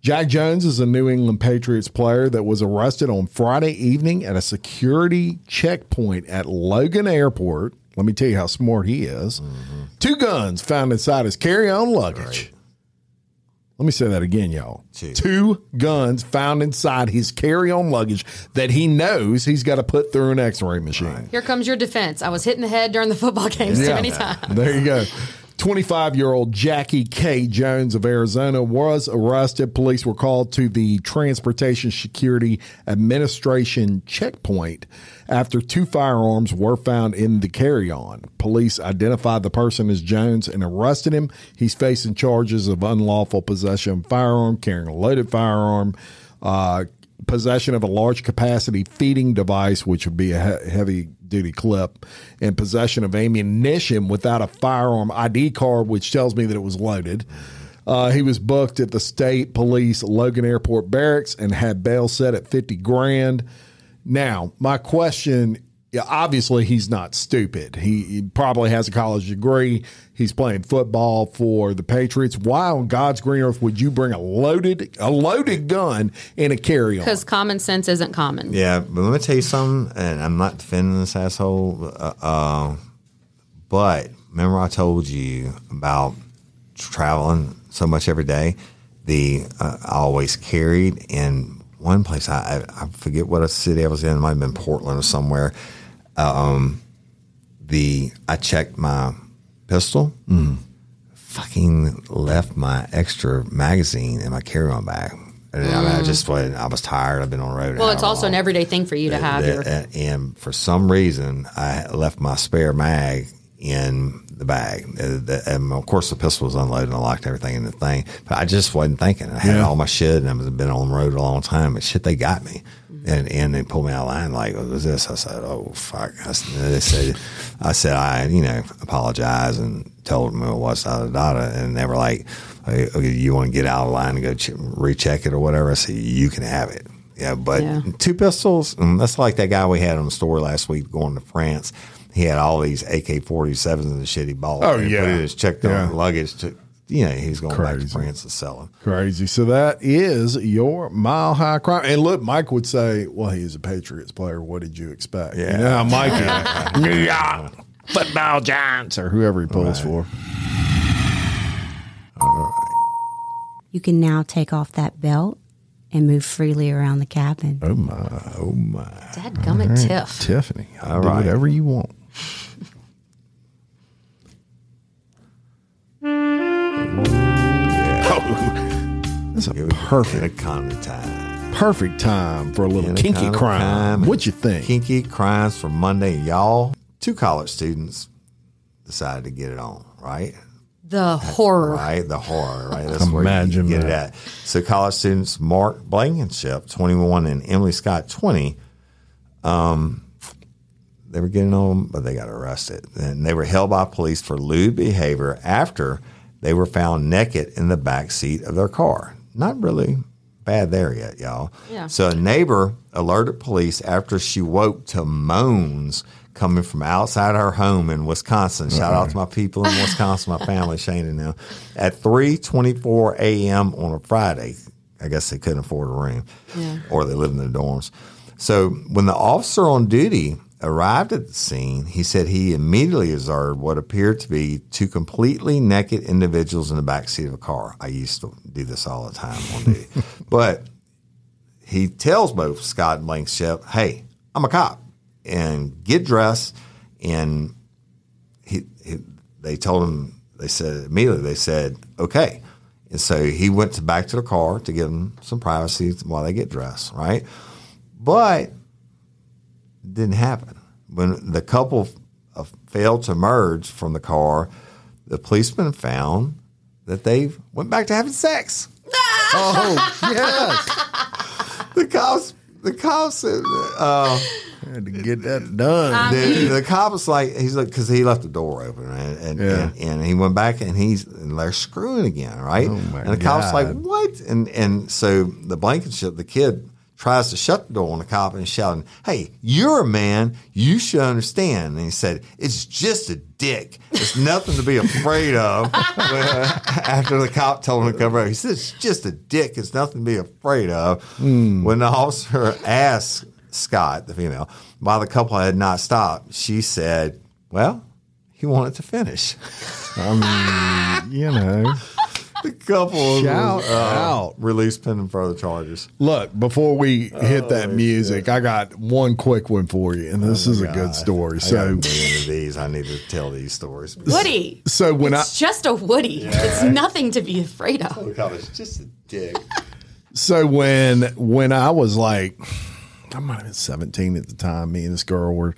Jack Jones is a New England Patriots player that was arrested on Friday evening at a security checkpoint at Logan Airport. Let me tell you how smart he is. Mm-hmm. Two guns found inside his carry on luggage. Let me say that again, y'all. Two. Two guns found inside his carry on luggage that he knows he's got to put through an x ray machine. Here comes your defense. I was hit in the head during the football games too many times. There you go. 25 year old Jackie K. Jones of Arizona was arrested. Police were called to the Transportation Security Administration checkpoint after two firearms were found in the carry on. Police identified the person as Jones and arrested him. He's facing charges of unlawful possession of firearm, carrying a loaded firearm, uh, possession of a large capacity feeding device, which would be a he- heavy duty clip, and possession of ammunition without a firearm ID card, which tells me that it was loaded. Uh, he was booked at the state police Logan Airport barracks and had bail set at 50 grand. Now, my question yeah, obviously he's not stupid. He, he probably has a college degree. He's playing football for the Patriots. Why on God's green earth would you bring a loaded a loaded gun in a carry on? Because common sense isn't common. Yeah, but let me tell you something, and I'm not defending this asshole, uh, uh, but remember I told you about traveling so much every day. The uh, I always carried in one place. I, I I forget what a city I was in. It might have been Portland or somewhere. Um, the I checked my pistol. Fucking left my extra magazine in my carry-on bag. And I, mean, I just wasn't- I was tired. I've been on the road. Well, it's also an everyday thing for you to have That- your. and, and for some reason, I left my spare mag in the bag. Uh, And of course, the pistol was unloaded and I locked everything in the thing. But I just wasn't thinking. I had Yeah. all my shit and I've been on the road a long time. But shit, they got me. And and they pulled me out of line like, what was this? I said, oh, fuck. I, s- they said, I said, I, you know, apologize and told them it was, da, da, da, And they were like, hey, okay, you want to get out of line and go ch- recheck it or whatever? I said, you can have it. Yeah, but Yeah. two pistols. mm, That's like that guy we had on the store last week going to France. He had all these AK 47s and the shit he bought. Oh, and yeah. Put it in his checked on luggage. To, you know, he's going back Crazy. to France to sell them. Crazy. So that is your mile high crime. And look, Mike would say, well, he's a Patriots player. What did you expect? Yeah. You know Mike. New York football giants or whoever he pulls for. You can now take off that belt and move freely around the cabin. Oh, my. Oh, my. Dad gummit tiff. Tiffany. I'll All do right. whatever you want. Oh, that's a perfect, Economy time. perfect time for a little In kinky economy crime. time. What you think? Kinky crimes for Monday. Y'all, two college students decided to get it on, right? The horror. Right, the horror, right? That's where Imagine you get that. it at. So college students Mark Blankenship, 21, and Emily Scott, 20, um, they were getting on, but they got arrested. And they were held by police for lewd behavior after they were found naked in the back seat of their car. Not really bad there yet, y'all. Yeah. So a neighbor alerted police after she woke to moans coming from outside her home in Wisconsin. Shout out to my people in Wisconsin, my family, Shane and them. At 3:24 a.m. on a Friday, I guess they couldn't afford a room, yeah. or they lived in the dorms. So when the officer on duty arrived at the scene, he said he immediately observed what appeared to be two completely naked individuals in the back seat of a car. I used to do this all the time on duty, but he tells both Scott and Blankenship, "Hey, I'm a cop, and get dressed." And he, he they told him they said immediately they said okay, and so he went to back to the car to give them some privacy while they get dressed, right? But didn't happen when the couple uh, failed to emerge from the car. The policeman found that they went back to having sex. Oh, yes. The cops, the cops said, uh, Had to get that done. the, the cop was like, he's like, because he left the door open, and and, Yeah. and and he went back and he's and they're screwing again, right? Oh, and the cop's like, what? And and so the Blankenship, the kid tries to shut the door on the cop and shouting, "Hey, you're a man. You should understand." And he said, "It's just a dick. It's nothing to be afraid of." After the cop told him to cover up, he said, "It's just a dick. It's nothing to be afraid of." Hmm. When the officer asked Scott, the female, why the couple had not stopped, she said, "Well." He wanted to finish. I mean, you know. The couple Shout was, uh, out. released pending further charges. Look, before we hit Oh, that music, I got one quick one for you, and this is a good story. I got a So, million of these. I need to tell these stories. Woody. so when I It's just a Woody. It's nothing to be afraid of. Look how it's just a dick. So when when I was like, I might have been seventeen at the time. Me and this girl were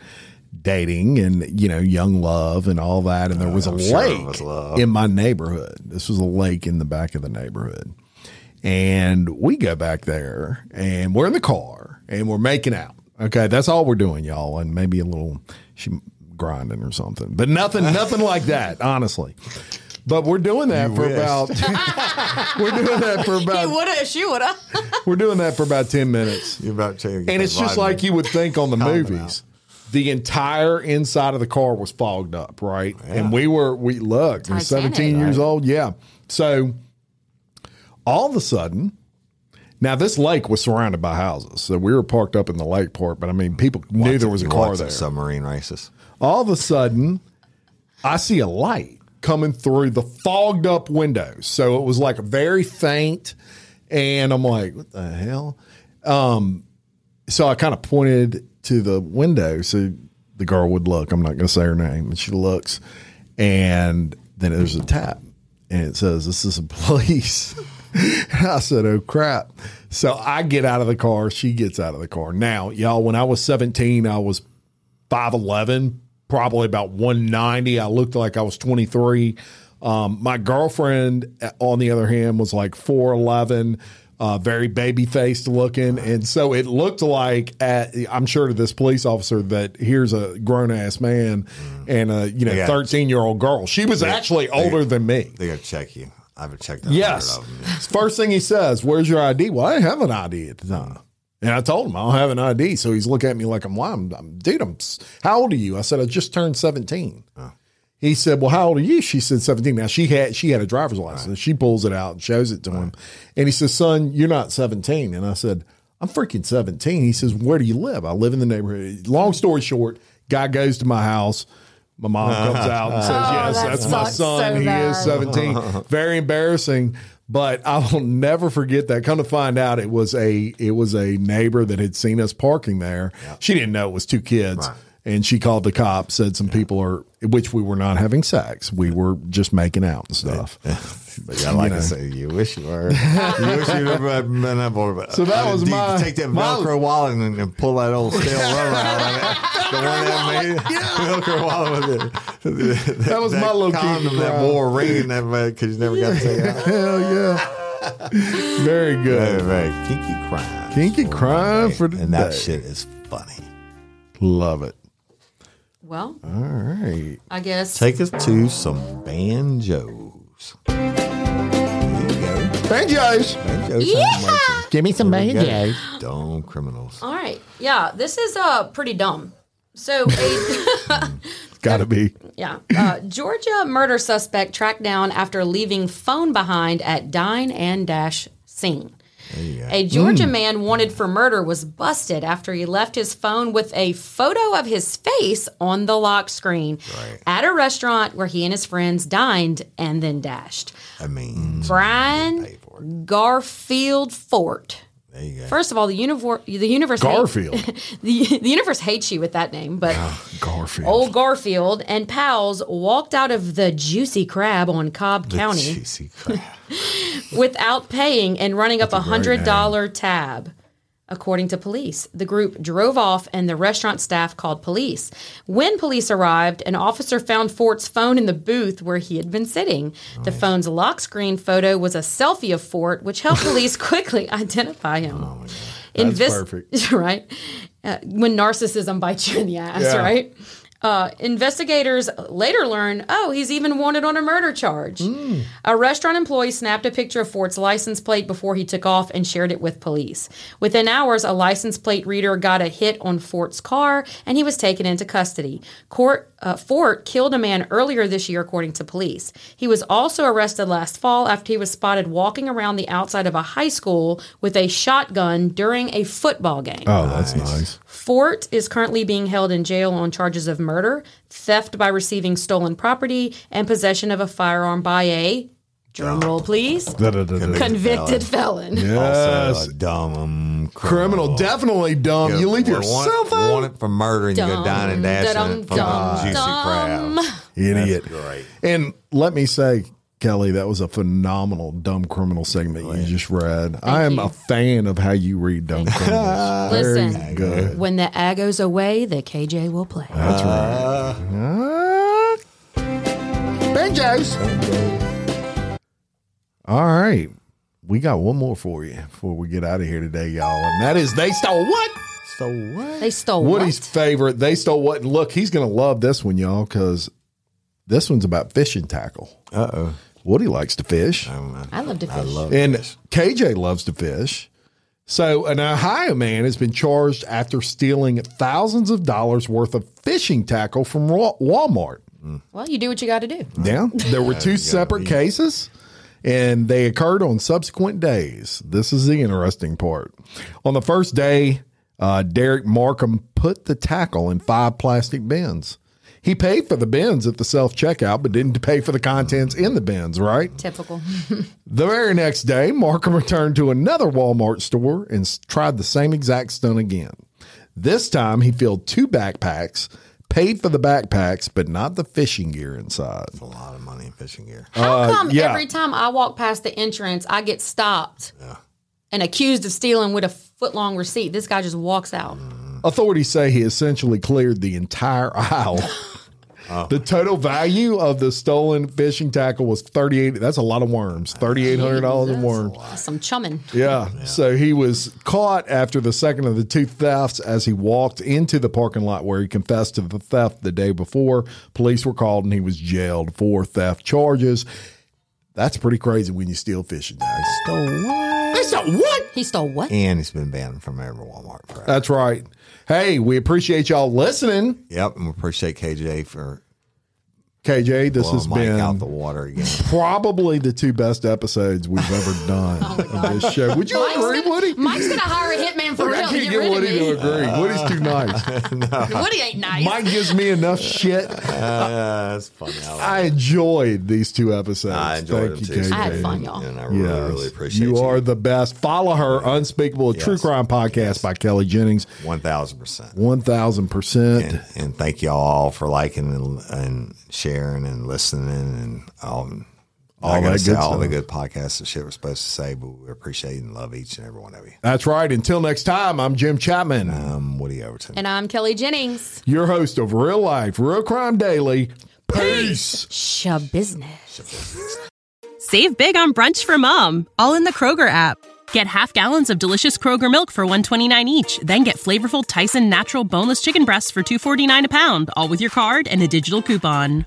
dating, and you know, young love and all that. And there was a I'm sure lake was in my neighborhood. This was a lake in the back of the neighborhood, and we go back there, and we're in the car, and we're making out. Okay, that's all we're doing, y'all, and maybe a little she grinding or something, but nothing, nothing like that, honestly. But we're doing that You for wish. about. we're doing that for He about. woulda, she woulda. We're doing that for about 10 minutes. You're about to get And it's just vitamin. like you would think on the Calming movies. The entire inside of the car was fogged up, right? And we were, we looked, we were Titanic. 17 years old. Yeah. So all of a sudden, now this lake was surrounded by houses. So we were parked up in the lake part, but I mean, people knew there was a car there. Submarine races. All of a sudden, I see a light coming through the fogged up windows. So it was like very faint. And I'm like, what the hell? Um, so I kind of pointed to the window so the girl would look. I'm not going to say her name. And she looks. And then there's a tap. And it says, This is the police. And I said, Oh crap. So I get out of the car. She gets out of the car. Now, y'all, when I was 17, I was 5'11, probably about 190. I looked like I was 23. Um, my girlfriend, uh, on the other hand, was like 4'11, uh, very baby faced looking. And so it looked like, at, I'm sure to this police officer, that here's a grown ass man and a you know 13 year old girl. She was actually older than me. They got to check you. I haven't checked that. Yes. of them. First thing he says, Where's your ID? Well, I have an ID at the time. And I told him I don't have an ID. So he's looking at me like I'm? I'm, I'm dude, I'm, how old are you? I said, I just turned 17. He said, Well, how old are you? She said 17. Now she had she had a driver's license. She pulls it out and shows it to him. And he says, Son, you're not 17. And I said, I'm freaking 17. He says, Where do you live? I live in the neighborhood. Long story short, guy goes to my house. My mom comes out and says, oh, Yes, that that's my son. so he is bad. 17. Very embarrassing. But I will never forget that. Come to find out, it was a it was a neighbor that had seen us parking there. She didn't know it was two kids, Right. And she called the cops. Said some people are, which we were not having sex. We were just making out and stuff. But yeah, like know. I say, you wish you were. you wish you never been that boy. But So that uh, was you my- take that my- Velcro wallet and, and pull that old stale rubber out of it. The one that made Will Kerwalla with it. That was my little condom that uh, wore a ring in that because you never got to take it out. Hell yeah. Very Very, good. very kinky crime. Kinky crime for the And that day. shit is funny. Love it. Well, All right. I guess. Take us to some banjos. There you go. Banjos. Banjos. Yeah. Give me some banjos. you. Dumb criminals. All right. Yeah, this is uh pretty dumb. So, a, Got to be. yeah, uh, Georgia murder suspect tracked down after leaving phone behind at dine and dash scene. A Georgia man wanted for murder was busted after he left his phone with a photo of his face on the lock screen at a restaurant where he and his friends dined and then dashed. I mean, Brian. Garfield Fort. There you go. First of all, the universe, the universe, hate- Garfield. the, the universe hates you with that name, but ah, Garfield. old Garfield and pals walked out of the Juicy Crab on Cobb The County without paying and running up a That's a great hundred dollar tab. According to police, the group drove off and the restaurant staff called police. When police arrived, an officer found Fort's phone in the booth where he had been sitting. The phone's lock screen photo was a selfie of Fort, which helped police quickly identify him. Oh That's perfect. right? Uh, when narcissism bites you in the ass, Yeah. right? Uh, investigators later learn, oh, he's even wanted on a murder charge. Hmm. A restaurant employee snapped a picture of Fort's license plate before he took off and shared it with police. Within hours, a license plate reader got a hit on Fort's car and he was taken into custody. Court, uh, Fort killed a man earlier this year, according to police. He was also arrested last fall after he was spotted walking around the outside of a high school with a shotgun during a football game. Oh, that's nice. Fort is currently being held in jail on charges of murder, theft by receiving stolen property, and possession of a firearm by a drumroll, please Da-da-da-da. convicted felon. Yes. Also a dumb um, Criminal. Definitely dumb. You leave your want, cell phone. Want it for murder and you go dine and dash Dum, and from dum, juicy dum. crab. Idiot. great. And let me say, Kelly, that was a phenomenal dumb criminal segment you just read. I am you. a fan of how you read dumb criminals. Very Listen. good. When the A goes away, the KJ will play. That's right. Uh, Banjos. All right. We got one more for you before we get out of here today, y'all. And that is They Stole What? Stole what? They stole what Woody's what? favorite. They Stole What? And look, he's going to love this one, y'all, because this one's about fishing tackle. Uh oh. Woody likes to fish. I love to fish. I love And fish. KJ loves to fish. So, an Ohio man has been charged after stealing thousands of dollars worth of fishing tackle from Wa- Walmart. well, you do what you got to do. Yeah, there were two separate cases, and they occurred on subsequent days. This is the interesting part. On the first day, uh, Derek Markham put the tackle in five plastic bins. He paid for the bins at the self checkout, but didn't pay for the contents in the bins, right? Typical. The very next day, Markham returned to another Walmart store and tried the same exact stunt again. This time, he filled two backpacks, paid for the backpacks, but not the fishing gear inside. a lot of money in fishing gear. How uh, come yeah. every time I walk past the entrance, I get stopped and accused of stealing with a foot long receipt? This guy just walks out. Authorities say he essentially cleared the entire aisle. Oh. The total value of the stolen fishing tackle was thirty eight. That's a lot of worms. Thirty eight hundred dollars in worms. Some chumming. Yeah. So he was caught after the second of the two thefts as he walked into the parking lot where he confessed to the theft the day before. Police were called and he was jailed for theft charges. That's pretty crazy when you steal fishing tackle. Stole what? They stole what? He stole what? And he's been banned from every Walmart forever. That's right. Hey, we appreciate y'all listening. Yep, and we appreciate KJ for KJ, this has Mike been out the water again. probably the two best episodes we've ever done oh of this show. Would you Mike's agree, gonna, Woody? Mike's gonna hire a hitman for I real. can't Get, get Woody to me. agree. Woody's too nice. Woody ain't nice. Mike gives me enough shit. Uh, that's funny. I, like I enjoyed these two episodes. I enjoyed Thank them you, too. KJ. I had fun, y'all. And I really, Yes. really appreciate you. you are the best. Follow her, Unspeakable a True Crime Podcast by Kelly Jennings. one thousand percent. One thousand percent. And, and thank y'all all for liking and, and sharing and listening and um, all I gotta that say good all stuff. the good podcasts and shit we're supposed to say, but we appreciate and love each and every one of you. That's right. Until next time, I'm Jim Chapman, Um, Woody Overton. And I'm Kelly Jennings. your host of Real Life, Real Crime Daily. Peace. Sha business. Save big on brunch for mom, all in the Kroger app. Get half gallons of delicious Kroger milk for 129 each, then get flavorful Tyson natural boneless chicken breasts for 249 a pound, all with your card and a digital coupon.